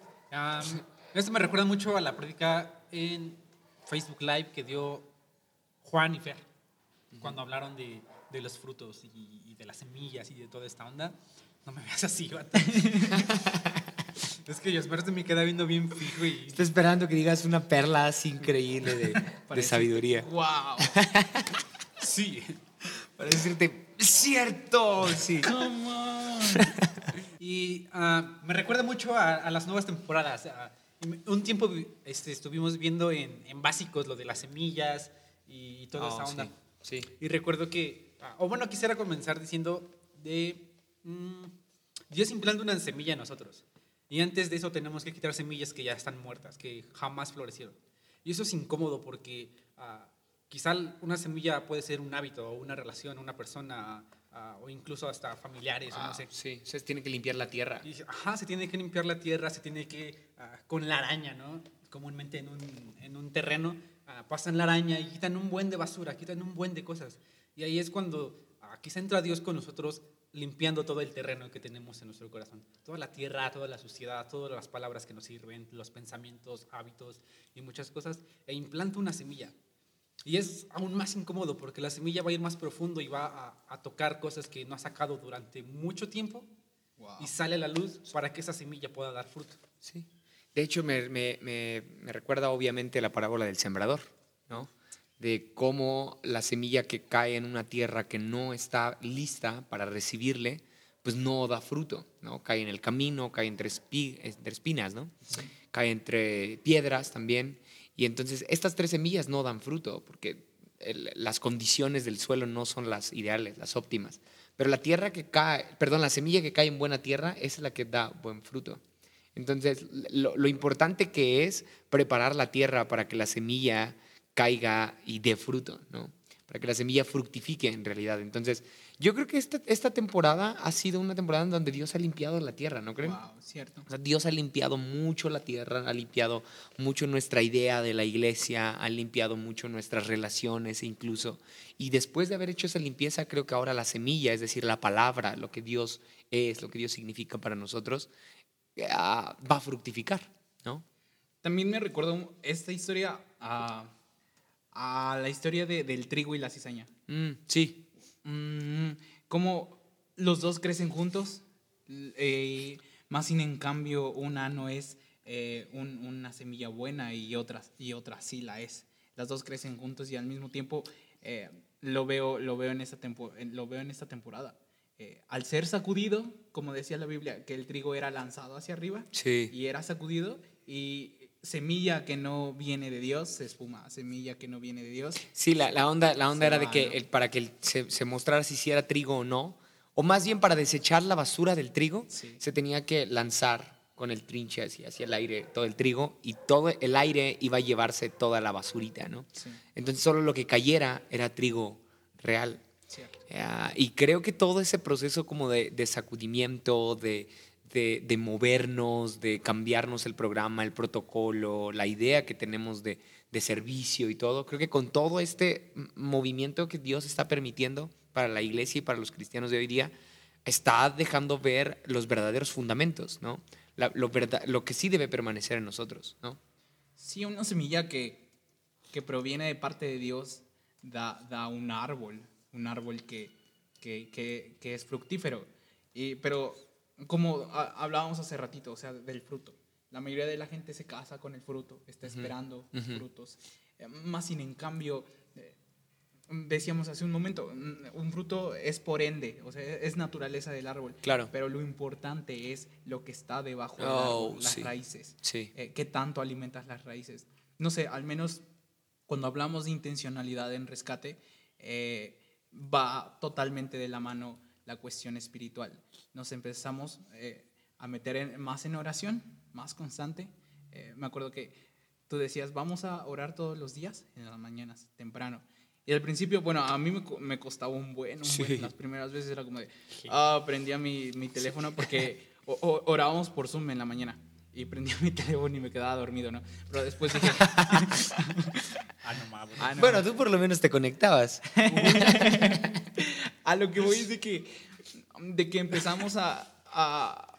C: esto me recuerda mucho a la práctica en Facebook Live que dio Juan y Fer, cuando hablaron de de los frutos y, de las semillas y de toda esta onda. No me veas así, vato. es que yo espero que me queda viendo bien fijo y...
A: Estoy esperando que digas una perla así increíble de, de sabiduría.
C: ¡Wow! sí.
A: Para decirte, ¡cierto! Sí.
C: y uh, me recuerda mucho a, las nuevas temporadas. un tiempo este, estuvimos viendo en, en, básicos lo de las semillas y toda esa oh, onda.
A: Sí, sí.
C: Y recuerdo que Ah, o bueno, quisiera comenzar diciendo de mm, Dios implanta una semilla en nosotros. Y antes de eso tenemos que quitar semillas que ya están muertas, que jamás florecieron. Y eso es incómodo porque uh, quizá una semilla puede ser un hábito una relación, una persona ah, o incluso hasta familiares. no sé.
A: Sí, se tiene que limpiar la tierra.
C: ajá, se tiene que limpiar la tierra, se tiene que, con la araña, ¿no? Comúnmente en un, en un terreno pasan la araña y quitan un buen de basura, quitan un buen de cosas. Y ahí es cuando aquí se entra Dios con nosotros limpiando todo el terreno que tenemos en nuestro corazón. Toda la tierra, toda la suciedad, todas las palabras que nos sirven, los pensamientos, hábitos y muchas cosas. E implanta una semilla. Y es aún más incómodo porque la semilla va a ir más profundo y va a, tocar cosas que no ha sacado durante mucho tiempo. Y sale a la luz para que esa semilla pueda dar fruto.
A: Sí. De hecho, me, me, me, me recuerda obviamente la parábola del sembrador, ¿no? de cómo la semilla que cae en una tierra que no está lista para recibirle, pues no da fruto, ¿no? Cae en el camino, cae entre, espinas, ¿no? Cae entre piedras también. Y entonces estas tres semillas no dan fruto porque las condiciones del suelo no son las ideales, las óptimas. Pero la tierra que cae, perdón, la semilla que cae en buena tierra es la que da buen fruto. Entonces, lo, lo importante que es preparar la tierra para que la semilla caiga y dé fruto, ¿no? Para que la semilla fructifique en realidad. Entonces, yo creo que esta, esta temporada ha sido una temporada en donde Dios ha limpiado la tierra, ¿no creen?
B: Wow, cierto.
A: O sea, Dios ha limpiado mucho la tierra, ha limpiado mucho nuestra idea de la iglesia, ha limpiado mucho nuestras relaciones incluso. Y después de haber hecho esa limpieza, creo que ahora la semilla, es decir, la palabra, lo que Dios es, lo que Dios significa para nosotros, ah, va a fructificar, ¿no?
B: También me recuerdo esta historia a, a la historia de- del trigo y la cizaña.
A: Mm, sí,
B: Mm, como los dos crecen juntos, eh, más sin en cambio una no es eh, un- una semilla buena y otra, y otra sí la es. Las dos crecen juntos y al mismo tiempo eh, lo, veo, lo, veo en esta tempo- lo veo en esta temporada. Eh, al ser sacudido, como decía la Biblia, que el trigo era lanzado hacia arriba
A: sí.
B: y era sacudido y semilla que no viene de Dios se espuma, semilla que no viene de Dios
A: Sí, la, la onda, la onda era de que
B: ¿no?
A: el- para que el- se, se mostrara si sí era trigo o no, o más bien para desechar la basura del trigo,
B: Sí.
A: se tenía que lanzar con el trinche hacia, hacia el aire todo el trigo y todo el aire iba a llevarse toda la basurita, ¿no?
B: Sí.
A: Entonces solo lo que cayera era trigo real. Ah, y creo que todo ese proceso como de, de sacudimiento, de, de, de movernos, de cambiarnos el programa, el protocolo, la idea que tenemos de, de servicio y todo, creo que con todo este movimiento que Dios está permitiendo para la iglesia y para los cristianos de hoy día, está dejando ver los verdaderos fundamentos, ¿no? Lo, verda- lo que sí debe permanecer en nosotros, ¿no?
B: Sí, una semilla que, que proviene de parte de Dios da, da un árbol, un árbol que, que, que, que es fructífero. Y, pero como ha- hablábamos hace ratito, o sea, del fruto. La mayoría de la gente se casa con el fruto, está esperando
A: ujú.
B: frutos. Eh, Más sin en cambio, eh, decíamos hace un momento, mm, un fruto es por ende, o sea, es naturaleza del árbol.
A: Claro.
B: Pero lo importante es lo que está debajo del
A: Oh,
B: árbol, las
A: sí.
B: raíces
A: Sí.
B: eh, qué tanto alimentas las raíces. No sé, al menos cuando hablamos de intencionalidad en rescate, eh, va totalmente de la mano la cuestión espiritual. Nos empezamos eh, a meter en- más en oración, más constante. Eh, me acuerdo que tú decías, vamos a orar todos los días, en las mañanas, temprano. Y al principio, bueno, a mí me, co- me costaba un buen, un buen.
A: Sí.
B: Las primeras veces era como de, ah, prendía mi, mi teléfono porque o- o- orábamos por Zoom en la mañana. Y prendía mi teléfono y me quedaba dormido, ¿no? Pero después dije,
C: Ah, no mames.
B: ah, no.
A: Bueno, tú por lo menos te conectabas.
B: A lo que voy es de que, de que empezamos a, a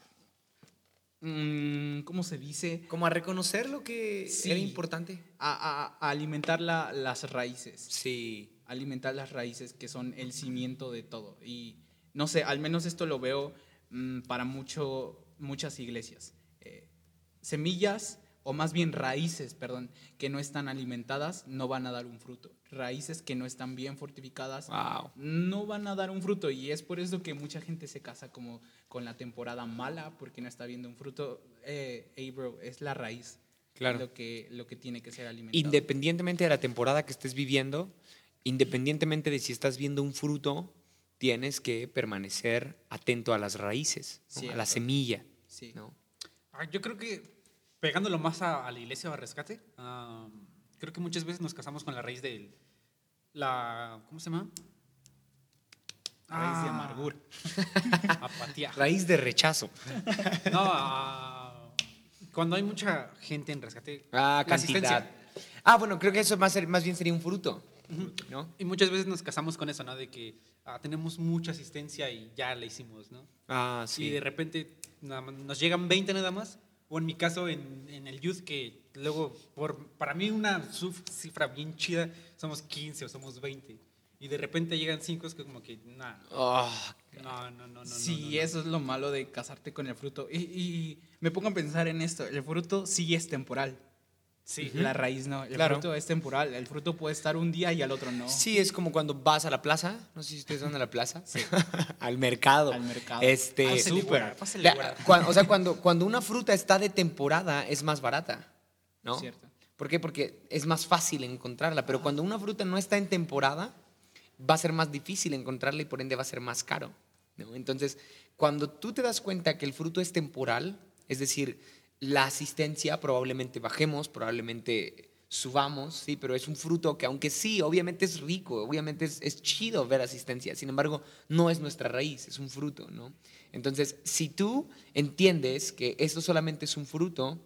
B: mm, ¿cómo se dice?
A: Como a reconocer lo que
B: Sí.
A: era importante.
B: A, a- a alimentar la- las raíces.
A: Sí.
B: alimentar las raíces que son el cimiento de todo. Y no sé, al menos esto lo veo mm, para mucho, muchas iglesias. Eh, semillas, o más bien raíces, perdón, que no están alimentadas, no van a dar un fruto. Raíces que no están bien fortificadas,
A: Wow.
B: no van a dar un fruto. Y es por eso que mucha gente se casa como con la temporada mala, porque no está viendo un fruto. Eh, hey, bro, es la raíz.
A: Claro.
B: Lo que, lo que tiene que ser alimentado.
A: Independientemente de la temporada que estés viviendo, independientemente de si estás viendo un fruto, tienes que permanecer atento a las raíces, ¿no? a la semilla.
B: Sí.
A: ¿no?
C: Ah, yo creo que pegándolo más a, a la iglesia o a rescate, ah, creo que muchas veces nos casamos con la raíz de la ¿cómo se llama?
B: Raíz de
C: Ah,
B: amargura.
C: Apatía.
A: Raíz de rechazo.
C: No, ah, cuando hay mucha gente en rescate,
A: Ah, cantidad. Ah, bueno, creo que eso más, más bien sería un fruto. ¿no?
C: Y muchas veces nos casamos con eso, ¿no? De que ah, tenemos mucha asistencia y ya la hicimos, ¿no?
A: Ah,
C: Y
A: sí.
C: de repente nada más- nos llegan 20 nada más. O en mi caso, en, en el youth, que luego, por, para mí una cifra bien chida, somos 15 o somos 20. Y de repente llegan 5, es que como que, nah,
A: Ah,
C: no, no, no, no.
B: Sí,
C: no, no, no.
B: eso es lo malo de casarte con el fruto. Y, y me pongo a pensar en esto. El fruto sí es temporal.
C: Sí,
B: La raíz no. El
A: Claro.
B: fruto es temporal. El fruto puede estar un día y al otro no.
A: Sí, es como cuando vas a la plaza. No sé si ustedes van a la plaza. al mercado.
B: Al mercado.
A: Este,
C: Pásale,
B: súper.
A: o sea, cuando, cuando una fruta está de temporada es más barata, ¿no?
B: Cierto.
A: ¿Por qué? Porque es más fácil encontrarla, pero cuando una fruta no está en temporada, va a ser más difícil encontrarla y por ende va a ser más caro, ¿no? Entonces, cuando tú te das cuenta que el fruto es temporal, es decir, la asistencia probablemente bajemos, probablemente subamos, sí, pero es un fruto que aunque sí, obviamente es rico, obviamente es, es, chido ver asistencia, sin embargo, no es nuestra raíz, es un fruto, ¿no? Entonces, si tú entiendes que esto solamente es un fruto,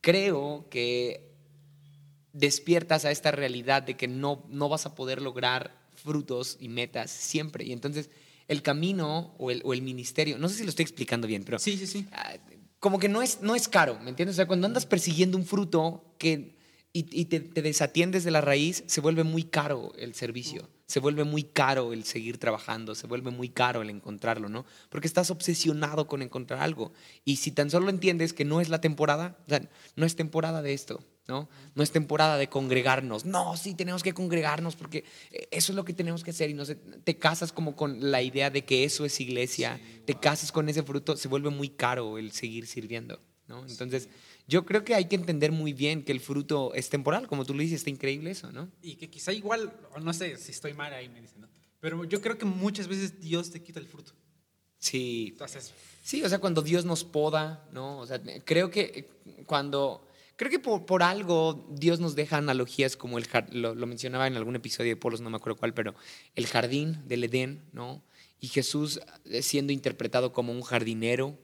A: creo que despiertas a esta realidad de que no, no vas a poder lograr frutos y metas siempre. Y entonces el camino o el, o el ministerio, no sé si lo estoy explicando bien, pero...
B: Sí, sí, sí.
A: Ah, como que no es, no es caro, ¿me entiendes? O sea, cuando andas persiguiendo un fruto que, y, te, te, desatiendes de la raíz, se vuelve muy caro el servicio, se vuelve muy caro el seguir trabajando, se vuelve muy caro el encontrarlo, ¿no? Porque estás obsesionado con encontrar algo. Y si tan solo entiendes que no es la temporada, o sea, no es temporada de esto, ¿no? No es temporada de congregarnos. No, sí, tenemos que congregarnos porque eso es lo que tenemos que hacer. Y no sé, te casas como con la idea de que eso es iglesia, sí, te wow. casas con ese fruto, se vuelve muy caro el seguir sirviendo, ¿no? Entonces, sí. yo creo que hay que entender muy bien que el fruto es temporal, como tú lo dices, está increíble eso, ¿no?
C: Y que quizá igual, no sé si estoy mal ahí, me dicen, ¿no? Pero yo creo que muchas veces Dios te quita el fruto.
A: Sí. Entonces, sí, o sea, cuando Dios nos poda, ¿no? O sea, creo que cuando Creo que por, por, algo Dios nos deja analogías como el lo, lo, mencionaba en algún episodio de Polos, no me acuerdo cuál, pero el jardín del Edén, ¿no? Y Jesús eh, siendo interpretado como un jardinero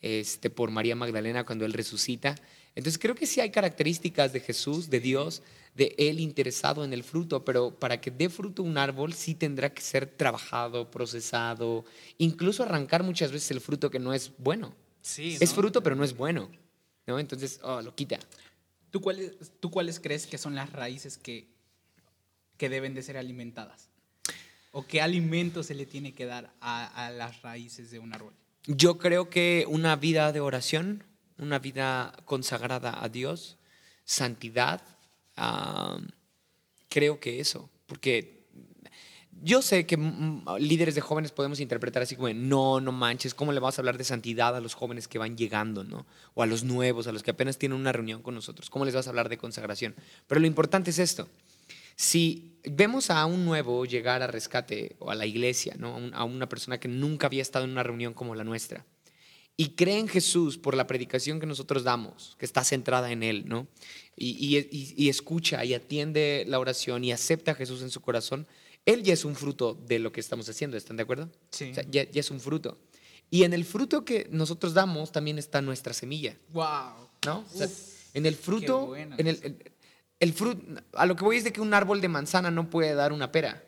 A: este, por María Magdalena cuando él resucita. Entonces creo que sí hay características de Jesús, de Dios, de él interesado en el fruto, pero para que dé fruto un árbol sí tendrá que ser trabajado, procesado, incluso arrancar muchas veces el fruto que no es bueno.
C: Sí,
A: es fruto, pero no es bueno. ¿No? Entonces, oh, lo quita.
B: ¿Tú cuáles, ¿Tú cuáles crees que son las raíces que, que deben de ser alimentadas? ¿O qué alimento se le tiene que dar a, a, las raíces de un árbol?
A: Yo creo que una vida de oración, una vida consagrada a Dios, santidad, uh, creo que eso, porque yo sé que líderes de jóvenes podemos interpretar así como, no, no manches, ¿cómo le vas a hablar de santidad a los jóvenes que van llegando, ¿no? O a los nuevos, a los que apenas tienen una reunión con nosotros. ¿Cómo les vas a hablar de consagración? Pero lo importante es esto. Si vemos a un nuevo llegar a rescate o a la iglesia, ¿no? A una persona que nunca había estado en una reunión como la nuestra, y cree en Jesús por la predicación que nosotros damos, que está centrada en Él, ¿no? Y, y, y escucha y atiende la oración y acepta a Jesús en su corazón, él ya es un fruto de lo que estamos haciendo, ¿están de acuerdo?
B: Sí.
A: O sea, ya, ya, es un fruto. Y en el fruto que nosotros damos también está nuestra semilla.
B: ¡Wow!
A: ¿No? O sea, en el fruto, bueno en el, el, el fruto, a lo que voy es de que un árbol de manzana no puede dar una pera.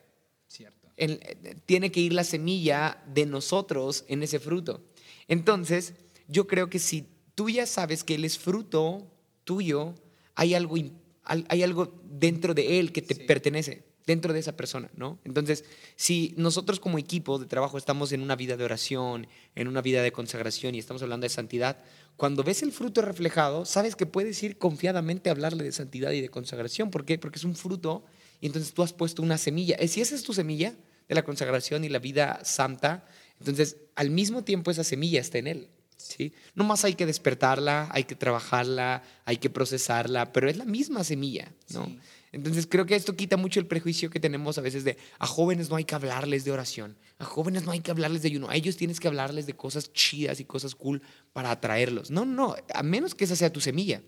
B: Cierto.
A: En, tiene que ir la semilla de nosotros en ese fruto. Entonces, yo creo que si tú ya sabes que Él es fruto tuyo, hay algo, hay algo dentro de Él que te sí. pertenece dentro de esa persona, ¿no? Entonces, si nosotros como equipo de trabajo estamos en una vida de oración, en una vida de consagración y estamos hablando de santidad, cuando ves el fruto reflejado, sabes que puedes ir confiadamente a hablarle de santidad y de consagración. ¿Por qué? Porque es un fruto y entonces tú has puesto una semilla. Si esa es tu semilla de la consagración y la vida santa, entonces al mismo tiempo esa semilla está en él. ¿sí? No más hay que despertarla, hay que trabajarla, hay que procesarla, pero es la misma semilla, ¿no? Entonces creo que esto quita mucho el prejuicio que tenemos a veces de a jóvenes no hay que hablarles de oración, a jóvenes no hay que hablarles de ayuno, a ellos tienes que hablarles de cosas chidas y cosas cool para atraerlos. No, no, a menos que esa sea tu semilla,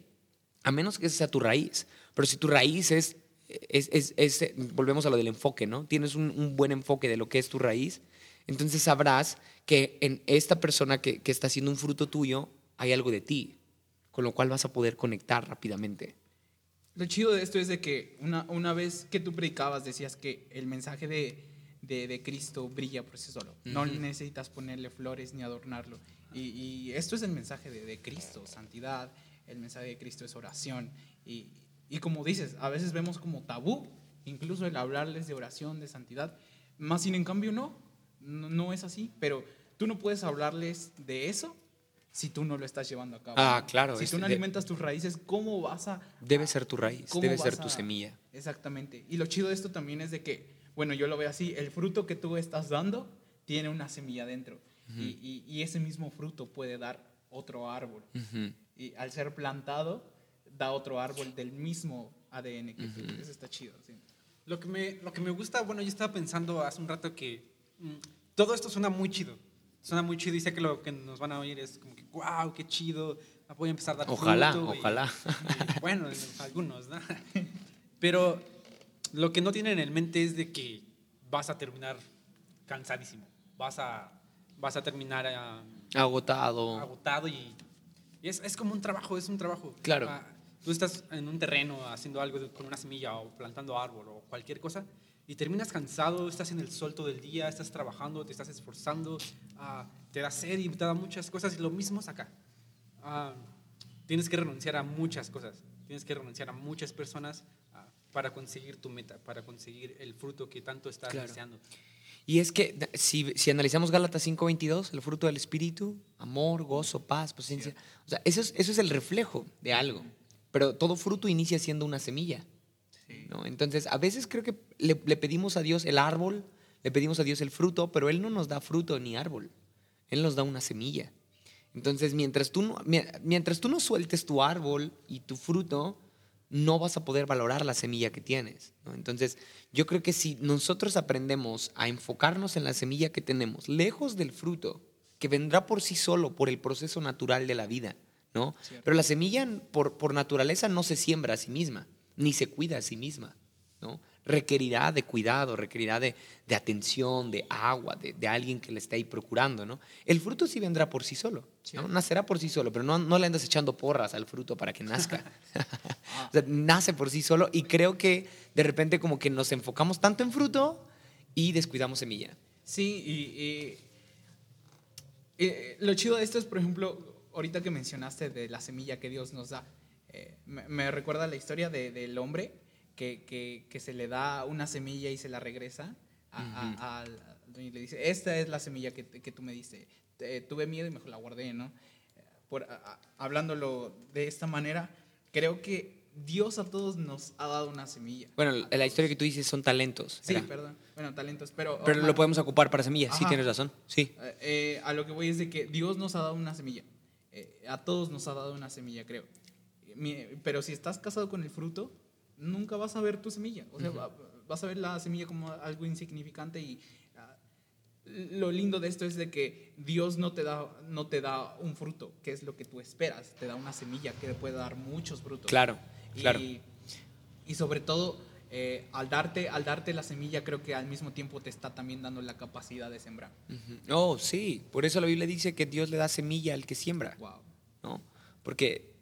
A: a menos que esa sea tu raíz. Pero si tu raíz es, es, es, es volvemos a lo del enfoque, ¿no? Tienes un, buen enfoque de lo que es tu raíz, entonces sabrás que en esta persona que, que está haciendo un fruto tuyo hay algo de ti, con lo cual vas a poder conectar rápidamente.
B: Lo chido de esto es de que una, una vez que tú predicabas decías que el mensaje de, de, de Cristo brilla por sí solo. Uh -huh. No necesitas ponerle flores ni adornarlo. Y, y esto es el mensaje de, de, Cristo, santidad. El mensaje de Cristo es oración. Y, y como dices, a veces vemos como tabú, incluso el hablarles de oración, de santidad. Más sin en cambio no, no, no es así. Pero tú no puedes hablarles de eso si tú no lo estás llevando a cabo.
A: Ah, claro.
B: Si tú no alimentas tus raíces, ¿cómo vas a...?
A: Debe ser tu raíz, debe ser tu
B: a,
A: semilla.
B: Exactamente. Y lo chido de esto también es de que, bueno, yo lo veo así, el fruto que tú estás dando tiene una semilla dentro. Uh -huh. y, y, y, ese mismo fruto puede dar otro árbol. Uh -huh. Y al ser plantado, da otro árbol del mismo ADN que uh -huh. tú. Eso está chido, sí.
C: Lo que, me, lo que me gusta, bueno, yo estaba pensando hace un rato que mmm, todo esto suena muy chido suena muy chido y sé que lo que nos van a oír es como que, wow, qué chido, voy a empezar a dar
A: Ojalá,
C: fruto
A: ojalá.
C: Y, y, bueno, algunos, ¿no? Pero lo que no tienen en mente es de que vas a terminar cansadísimo. Vas a, vas a terminar ah,
A: Agotado.
C: agotado y, es, es como un trabajo, es un trabajo.
A: Claro.
C: Ah, tú estás en un terreno haciendo algo con una semilla o plantando árbol o cualquier cosa y terminas cansado, estás en el sol todo el día, estás trabajando, te estás esforzando, ah, te da sed y te da muchas cosas y lo mismo es acá. Ah, tienes que renunciar a muchas cosas, tienes que renunciar a muchas personas ah, para conseguir tu meta, para conseguir el fruto que tanto estás
A: Claro.
C: deseando.
A: Y es que si, si analizamos Gálatas 5:22, el fruto del Espíritu, amor, gozo, paz, paciencia, o sea, eso es, eso es el reflejo de algo. Pero todo fruto inicia siendo una semilla. ¿No? Entonces, a veces creo que le, le pedimos a Dios el árbol, le pedimos a Dios el fruto, pero Él no nos da fruto ni árbol. Él nos da una semilla. Entonces, mientras tú no, mi- mientras tú no sueltes tu árbol y tu fruto, no vas a poder valorar la semilla que tienes. ¿no? Entonces, yo creo que si nosotros aprendemos a enfocarnos en la semilla que tenemos, lejos del fruto, que vendrá por sí solo, por el proceso natural de la vida, ¿no? Pero la semilla por, por naturaleza no se siembra a sí misma, ni se cuida a sí misma, ¿no? Requerirá de cuidado, requerirá de, de atención, de agua, de, de alguien que le esté ahí procurando, ¿no? El fruto sí vendrá por sí solo, ¿no? Nacerá por sí solo, pero no, no le andas echando porras al fruto para que nazca. o sea, nace por sí solo y creo que de repente como que nos enfocamos tanto en fruto y descuidamos semilla.
B: Sí, y, y- eh, lo chido de esto es, por ejemplo, ahorita que mencionaste de la semilla que Dios nos da, eh, me, me recuerda la historia de- del hombre que, que- que se le da una semilla y se la regresa a- y le dice, esta es la semilla que, que tú me diste. Eh, tuve miedo y mejor la guardé, ¿no? Por, a- hablándolo de esta manera, creo que Dios a todos nos ha dado una semilla.
A: Bueno, la historia que tú dices son talentos.
B: Sí,
A: era.
B: perdón. Bueno, talentos, pero...
A: Pero lo podemos ocupar para semillas, sí tienes razón. Sí.
B: Eh, eh, a lo que voy es de que Dios nos ha dado una semilla. Eh, a todos nos ha dado una semilla, creo. Pero si estás casado con el fruto, nunca vas a ver tu semilla. O sea, va- vas a ver la semilla como algo insignificante y ah, lo lindo de esto es de que Dios no te da no te da un fruto, que es lo que tú esperas, te da una semilla que te puede dar muchos frutos.
A: Claro,
B: Y-
A: claro.
B: Y, sobre todo eh, al darte al darte la semilla creo que al mismo tiempo te está también dando la capacidad de sembrar.
A: Ujú. Oh, sí. Por eso la Biblia dice que Dios le da semilla al que siembra.
B: Wow.
A: ¿no? Porque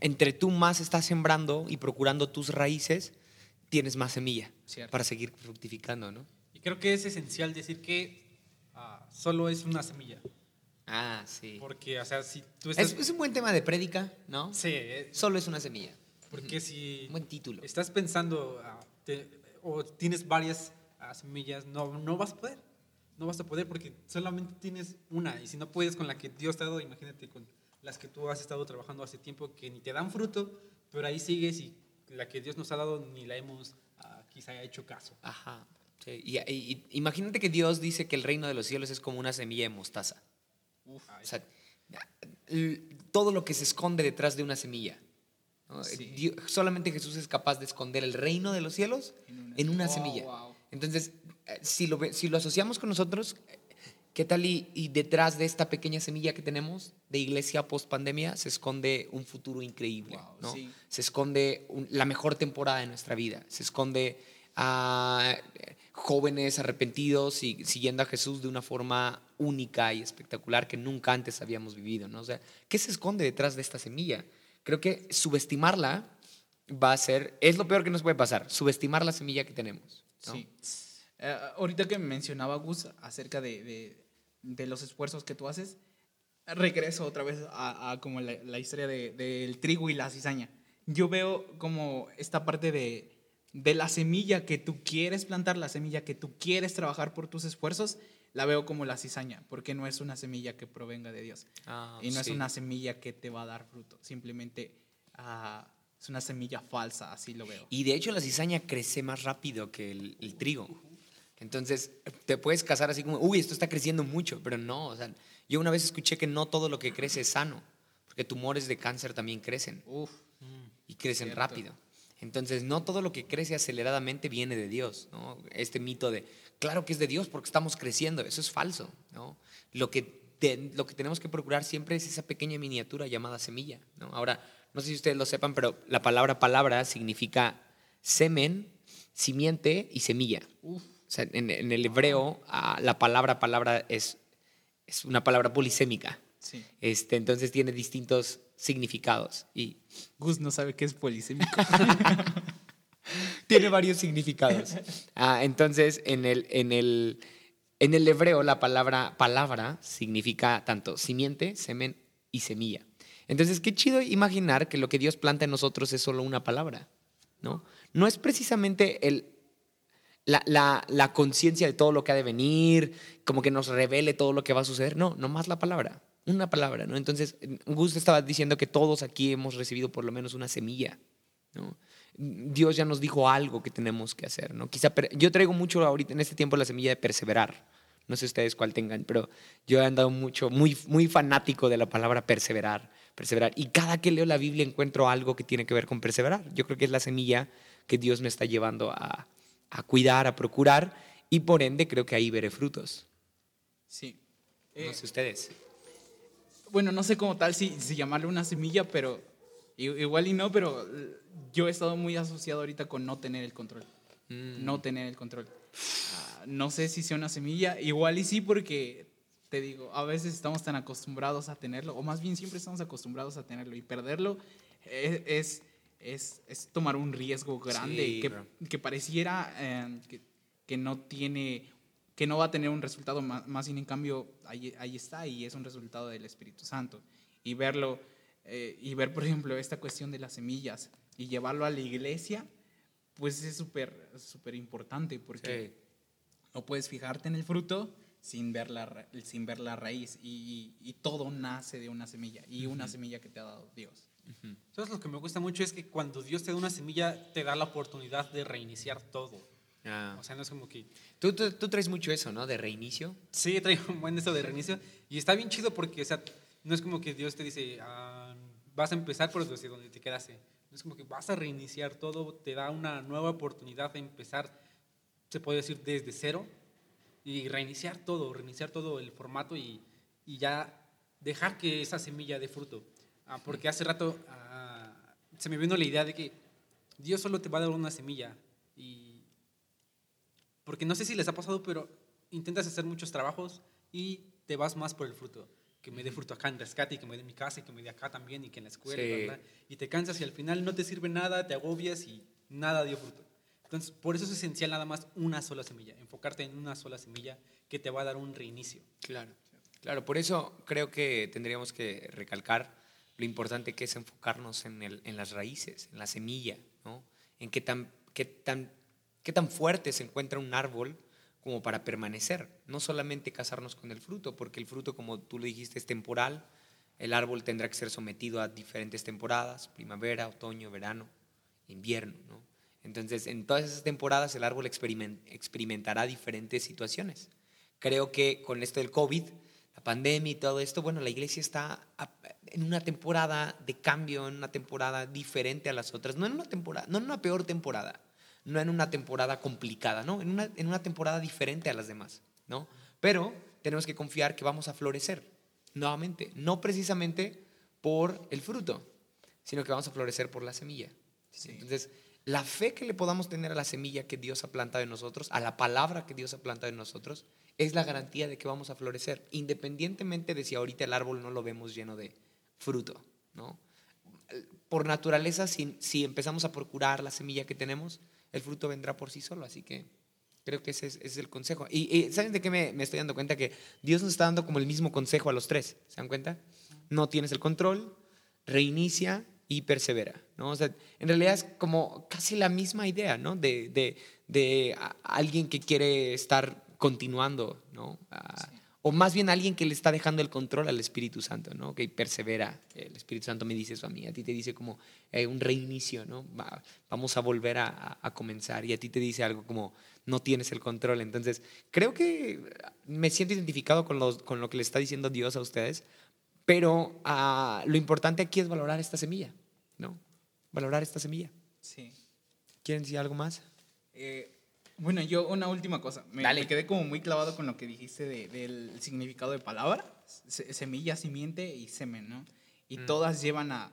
A: entre tú más estás sembrando y procurando tus raíces, tienes más semilla
B: Cierto.
A: para seguir fructificando, ¿no?
C: Y creo que es esencial decir que ah, solo es una semilla.
A: Ah, sí.
C: Porque, o sea, si tú estás...
A: Es, es un buen tema de prédica, ¿no?
C: Sí, eh,
A: Solo es una semilla.
C: porque si
A: Un buen título.
C: estás pensando ah, te- o tienes varias ah, semillas, no, no vas a poder. No vas a poder porque solamente tienes una. Y si no puedes con la que Dios te ha dado, imagínate con las que tú has estado trabajando hace tiempo que ni te dan fruto, pero ahí sigues y la que Dios nos ha dado ni la hemos ah, quizá hecho caso.
A: Ajá. Sí. Y, y- imagínate que Dios dice que el reino de los cielos es como una semilla de mostaza.
C: Ay,
A: O sea, todo lo que se esconde detrás de una semilla. ¿no?
B: Sí.
A: Dios- solamente Jesús es capaz de esconder el reino de los cielos en una,
B: Oh,
A: semilla.
B: wow.
A: Entonces, eh, si lo, si lo asociamos con nosotros, ¿qué tal y, y detrás de esta pequeña semilla que tenemos de iglesia post pandemia se esconde un futuro increíble?
B: Wow,
A: ¿no?
B: sí.
A: Se esconde un- la mejor temporada de nuestra vida. Se esconde a eh, jóvenes arrepentidos y siguiendo a Jesús de una forma única y espectacular que nunca antes habíamos vivido. ¿no? O sea, ¿qué se esconde detrás de esta semilla? Creo que subestimarla va a ser, es lo peor que nos puede pasar, subestimar la semilla que tenemos. ¿no?
B: Sí. Eh, ahorita que mencionaba Gus acerca de, de- de los esfuerzos que tú haces, regreso otra vez a, a como la, la historia de- del trigo y la cizaña. Yo veo como esta parte de, de la semilla que tú quieres plantar, la semilla que tú quieres trabajar por tus esfuerzos, la veo como la cizaña, porque no es una semilla que provenga de Dios.
A: Ah,
B: y no
A: sí.
B: es una semilla que te va a dar fruto, simplemente ah, es una semilla falsa, así lo veo.
A: Y de hecho la cizaña crece más rápido que el, el trigo. Entonces te puedes casar así como, uy, esto está creciendo mucho, pero no. O sea, yo una vez escuché que no todo lo que crece es sano, porque tumores de cáncer también crecen
B: Uf.
A: y crecen
B: Cierto.
A: rápido. Entonces, no todo lo que crece aceleradamente viene de Dios, ¿no? Este mito de, claro que es de Dios porque estamos creciendo, eso es falso, ¿no? Lo que, te- lo que tenemos que procurar siempre es esa pequeña miniatura llamada semilla, ¿no? Ahora, no sé si ustedes lo sepan, pero la palabra palabra significa semen, simiente y semilla. O sea, en, en el hebreo la palabra palabra es, es una palabra polisémica.
B: Sí.
A: Este, entonces tiene distintos significados y
B: Gus no sabe qué es polisémico.
A: tiene varios significados. Ah, entonces, en el, en, el, en el hebreo, la palabra palabra significa tanto simiente, semen y semilla. Entonces, qué chido imaginar que lo que Dios planta en nosotros es solo una palabra, ¿no? No es precisamente el, la, la, la conciencia de todo lo que ha de venir, como que nos revele todo lo que va a suceder. No, nomás la palabra, una palabra, ¿no? Entonces, Gus estaba diciendo que todos aquí hemos recibido por lo menos una semilla, ¿no? Dios ya nos dijo algo que tenemos que hacer, ¿no? Quizá yo traigo mucho ahorita en este tiempo la semilla de perseverar. No sé ustedes cuál tengan, pero yo he andado mucho, muy, muy fanático de la palabra perseverar, perseverar. Y cada que leo la Biblia encuentro algo que tiene que ver con perseverar. Yo creo que es la semilla que Dios me está llevando a, a cuidar, a procurar, y por ende creo que ahí veré frutos.
B: Sí.
A: No
B: Eh,
A: sé ustedes.
B: bueno, no sé cómo tal si, si llamarle una semilla, pero igual y no, pero eh, yo he estado muy asociado ahorita con no tener el control.
A: Mm.
B: No tener el control. Ah, no sé si sea una semilla, igual y sí porque te digo, a veces estamos tan acostumbrados a tenerlo, o más bien siempre estamos acostumbrados a tenerlo y perderlo es, es, es- es tomar un riesgo grande
A: Sí,
B: que, que pareciera eh, que, que no tiene que no va a tener un resultado más, más bien en cambio ahí, ahí está y es un resultado del Espíritu Santo y verlo eh, y ver por ejemplo esta cuestión de las semillas y llevarlo a la iglesia pues es súper súper importante porque
A: Sí.
B: no puedes fijarte en el fruto sin ver la, sin ver la raíz y, y todo nace de una semilla y una semilla que te ha dado Dios.
C: ¿Sabes lo que me gusta mucho? Es que cuando Dios te da una semilla, te da la oportunidad de reiniciar todo.
A: Ah.
C: O sea, no es como que.
A: Tú, tú, tú traes mucho eso, ¿no? De reinicio.
C: Sí, traigo un buen esto de reinicio. Y está bien chido porque, o sea, no es como que Dios te dice, ah, vas a empezar por donde te quedaste. No es como que vas a reiniciar todo, te da una nueva oportunidad de empezar, se puede decir, desde cero y reiniciar todo, reiniciar todo el formato y, y ya dejar que esa semilla dé fruto. Ah, porque hace rato ah, se me vino la idea de que Dios solo te va a dar una semilla y porque no sé si les ha pasado, pero intentas hacer muchos trabajos y te vas más por el fruto. Que me dé fruto acá en rescate y que me dé mi casa y que me dé acá también y que en la escuela.
A: Sí.
C: Y te cansas y al final no te sirve nada, te agobias y nada dio fruto. Entonces, por eso es esencial nada más una sola semilla, enfocarte en una sola semilla que te va a dar un reinicio.
A: Claro, claro. Por eso creo que tendríamos que recalcar lo importante que es enfocarnos en, el, en las raíces, en la semilla, ¿no? En qué tan, qué, tan, qué tan fuerte se encuentra un árbol como para permanecer. No solamente casarnos con el fruto, porque el fruto, como tú lo dijiste, es temporal. El árbol tendrá que ser sometido a diferentes temporadas, primavera, otoño, verano, invierno, ¿no? Entonces, en todas esas temporadas el árbol experimen- experimentará diferentes situaciones. Creo que con esto del COVID, la pandemia y todo esto, bueno, la iglesia está en una temporada de cambio, en una temporada diferente a las otras, no en una temporada, no en una peor temporada, no en una temporada complicada, no, en una, en una temporada diferente a las demás, ¿no? Pero tenemos que confiar que vamos a florecer nuevamente, no precisamente por el fruto, sino que vamos a florecer por la semilla. Entonces, la fe que le podamos tener a la semilla que Dios ha plantado en nosotros, a la palabra que Dios ha plantado en nosotros, es la garantía de que vamos a florecer, independientemente de si ahorita el árbol no lo vemos lleno de fruto, ¿no? Por naturaleza, si, si empezamos a procurar la semilla que tenemos, el fruto vendrá por sí solo, así que creo que ese es, el consejo. Y, ¿saben de qué me, estoy dando cuenta? Que Dios nos está dando como el mismo consejo a los tres, ¿se dan cuenta? No tienes el control, reinicia y persevera, ¿no? O sea, en realidad es como casi la misma idea, ¿no? De, de, de alguien que quiere estar continuando, ¿no? Ah, O más bien alguien que le está dejando el control al Espíritu Santo, ¿no? Que persevera. El Espíritu Santo me dice eso a mí, a ti te dice como eh, un reinicio, ¿no? Va- vamos a volver a, a- a comenzar y a ti te dice algo como no tienes el control. Entonces, creo que me siento identificado con, los, con lo que le está diciendo Dios a ustedes, pero ah, lo importante aquí es valorar esta semilla, ¿no? Valorar esta semilla.
B: Sí.
A: ¿Quieren decir algo más?
B: Eh, bueno, yo una última cosa. Me,
A: Dale.
B: me quedé como muy clavado con lo que dijiste de- del significado de palabra. Se- semilla, simiente y semen, ¿no? Y
A: Mm.
B: todas llevan a...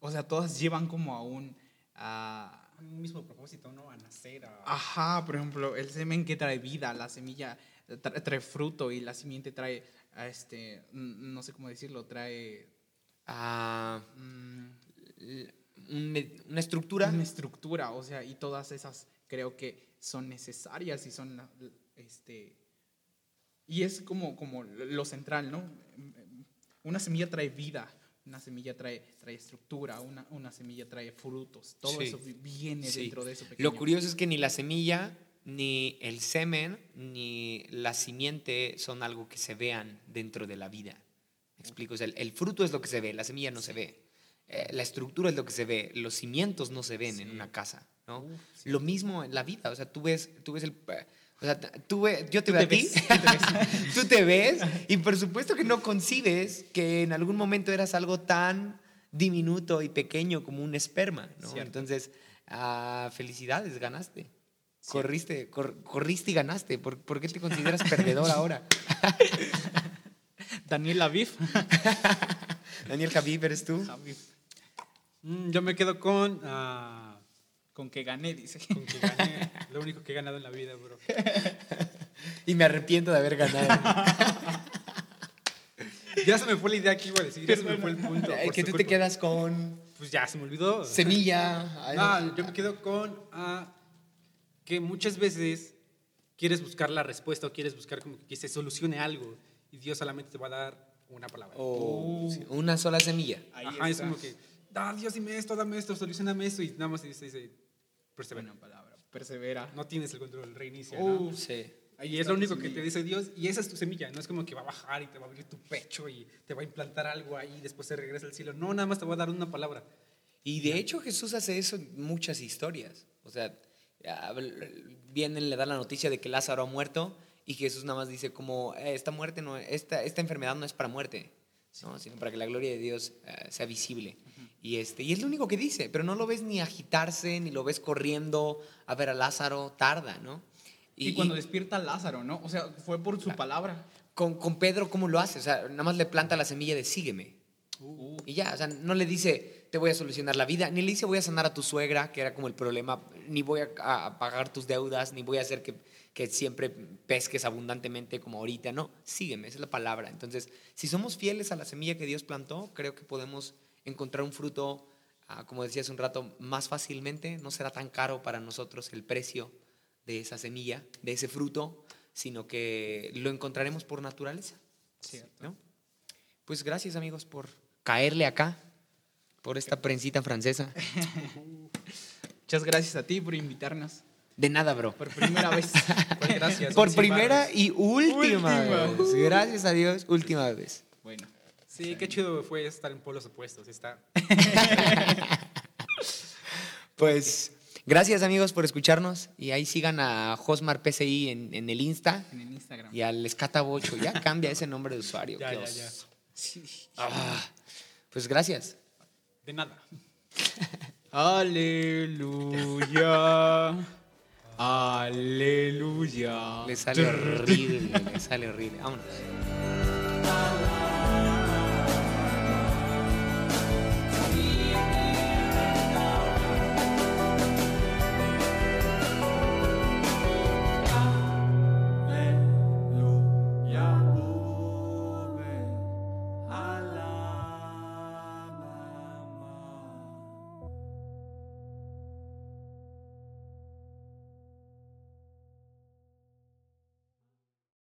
B: O sea, todas llevan como a un... a...
C: Un mismo propósito, ¿no? A nacer, a...
B: Ajá, por ejemplo, el semen que trae vida, la semilla tra- trae fruto y la simiente trae, a este, no sé cómo decirlo, trae
A: Ah,
B: mm,
A: una estructura.
B: una estructura, o sea, y todas esas creo que son necesarias y son, este, y es como, como lo central, ¿no? Una semilla trae vida, una semilla trae, trae estructura, una, una semilla trae frutos, todo
A: Sí.
B: eso vi- viene
A: Sí.
B: dentro de eso.
A: Lo
B: pequeño.
A: curioso es que ni la semilla, ni el semen, ni la simiente son algo que se vean dentro de la vida. ¿Me explico? O sea, el, el fruto es lo que se ve, la semilla no se ve. Eh, la estructura es lo que se ve, los cimientos no se ven en una casa, ¿no? Lo mismo en la vida, o sea, tú ves, tú ves el... O sea, tú ve- yo te veo a ti,
B: tú te ves.
A: y por supuesto que no concibes que en algún momento eras algo tan diminuto y pequeño como un esperma, ¿no?
B: Cierto.
A: Entonces, ah, felicidades, ganaste. Corriste, cor- corriste y ganaste. ¿Por, por qué te consideras perdedor ahora?
B: Daniel Aviv.
A: Daniel Javib, ¿eres tú?
C: Mm, yo me quedo con... ah,
B: Con que gané, dice.
C: con que gané. Lo único que he ganado en la vida, bro.
A: Y me arrepiento de haber ganado.
C: Ya se me fue la idea que iba a decir. Ya se me fue el punto.
A: Eh,
C: por
A: que
C: su
A: tú te
C: culpa.
A: quedas con
C: Pues ya se me olvidó.
A: semilla.
C: No, yo me quedo con ah, que muchas veces quieres buscar la respuesta o quieres buscar como que se solucione algo y Dios solamente te va a dar una palabra.
A: o sí, una sola semilla.
B: Ahí
C: Ajá, es
B: está.
C: como que, ah, Dios, dime esto, dame esto, solucioname esto y nada más dice, dice persevera.
B: Buena palabra. Persevera.
C: No tienes el control, reinicia.
B: Uh,
C: ¿no?
A: Sí.
C: Y es lo único que te dice Dios y esa es tu semilla. No es como que va a bajar y te va a abrir tu pecho y te va a implantar algo ahí y después se regresa al cielo. No, nada más te va a dar una palabra.
A: Y de hecho Jesús hace eso en muchas historias. O sea, vienen, le dan la noticia de que Lázaro ha muerto y Jesús nada más dice como, "Eh, esta muerte no, esta, esta enfermedad no es para muerte, ¿no? sino para que la gloria de Dios eh, sea visible. Y, este, y es lo único que dice, pero no lo ves ni agitarse, ni lo ves corriendo a ver a Lázaro, tarda, ¿no?
B: Y, cuando despierta Lázaro, ¿no? O sea, fue por su palabra.
A: con, con Pedro, ¿cómo lo hace? O sea, nada más le planta la semilla de sígueme.
B: Uh,
A: Y ya, o sea, no le dice, te voy a solucionar la vida, ni le dice, voy a sanar a tu suegra, que era como el problema, ni voy a, a pagar tus deudas, ni voy a hacer que, que siempre pesques abundantemente como ahorita. No, sígueme, esa es la palabra. Entonces, si somos fieles a la semilla que Dios plantó, creo que podemos encontrar un fruto, ah, como decía hace un rato, más fácilmente. No será tan caro para nosotros el precio de esa semilla, de ese fruto, sino que lo encontraremos por naturaleza.
B: Cierto.
A: ¿no? Pues gracias amigos por caerle acá, por esta prensita francesa.
B: Muchas gracias a ti por invitarnos
A: De nada, bro.
B: por primera vez.
C: Pues gracias.
A: Por primera y última,
B: Última.
A: vez. Gracias a Dios, última vez.
B: Bueno,
C: Sí, qué chido fue estar en polos opuestos. Está.
A: Pues gracias amigos por escucharnos y ahí sigan a Josmar PCI en, en el Insta
B: en el Instagram.
A: y al Escatabocho. Ya cambia ese nombre de usuario.
C: Ya, ya, ya.
B: Sí.
A: Ah, pues gracias.
C: De nada.
B: Aleluya. Aleluya.
A: Le sale horrible, le sale horrible. Vámonos.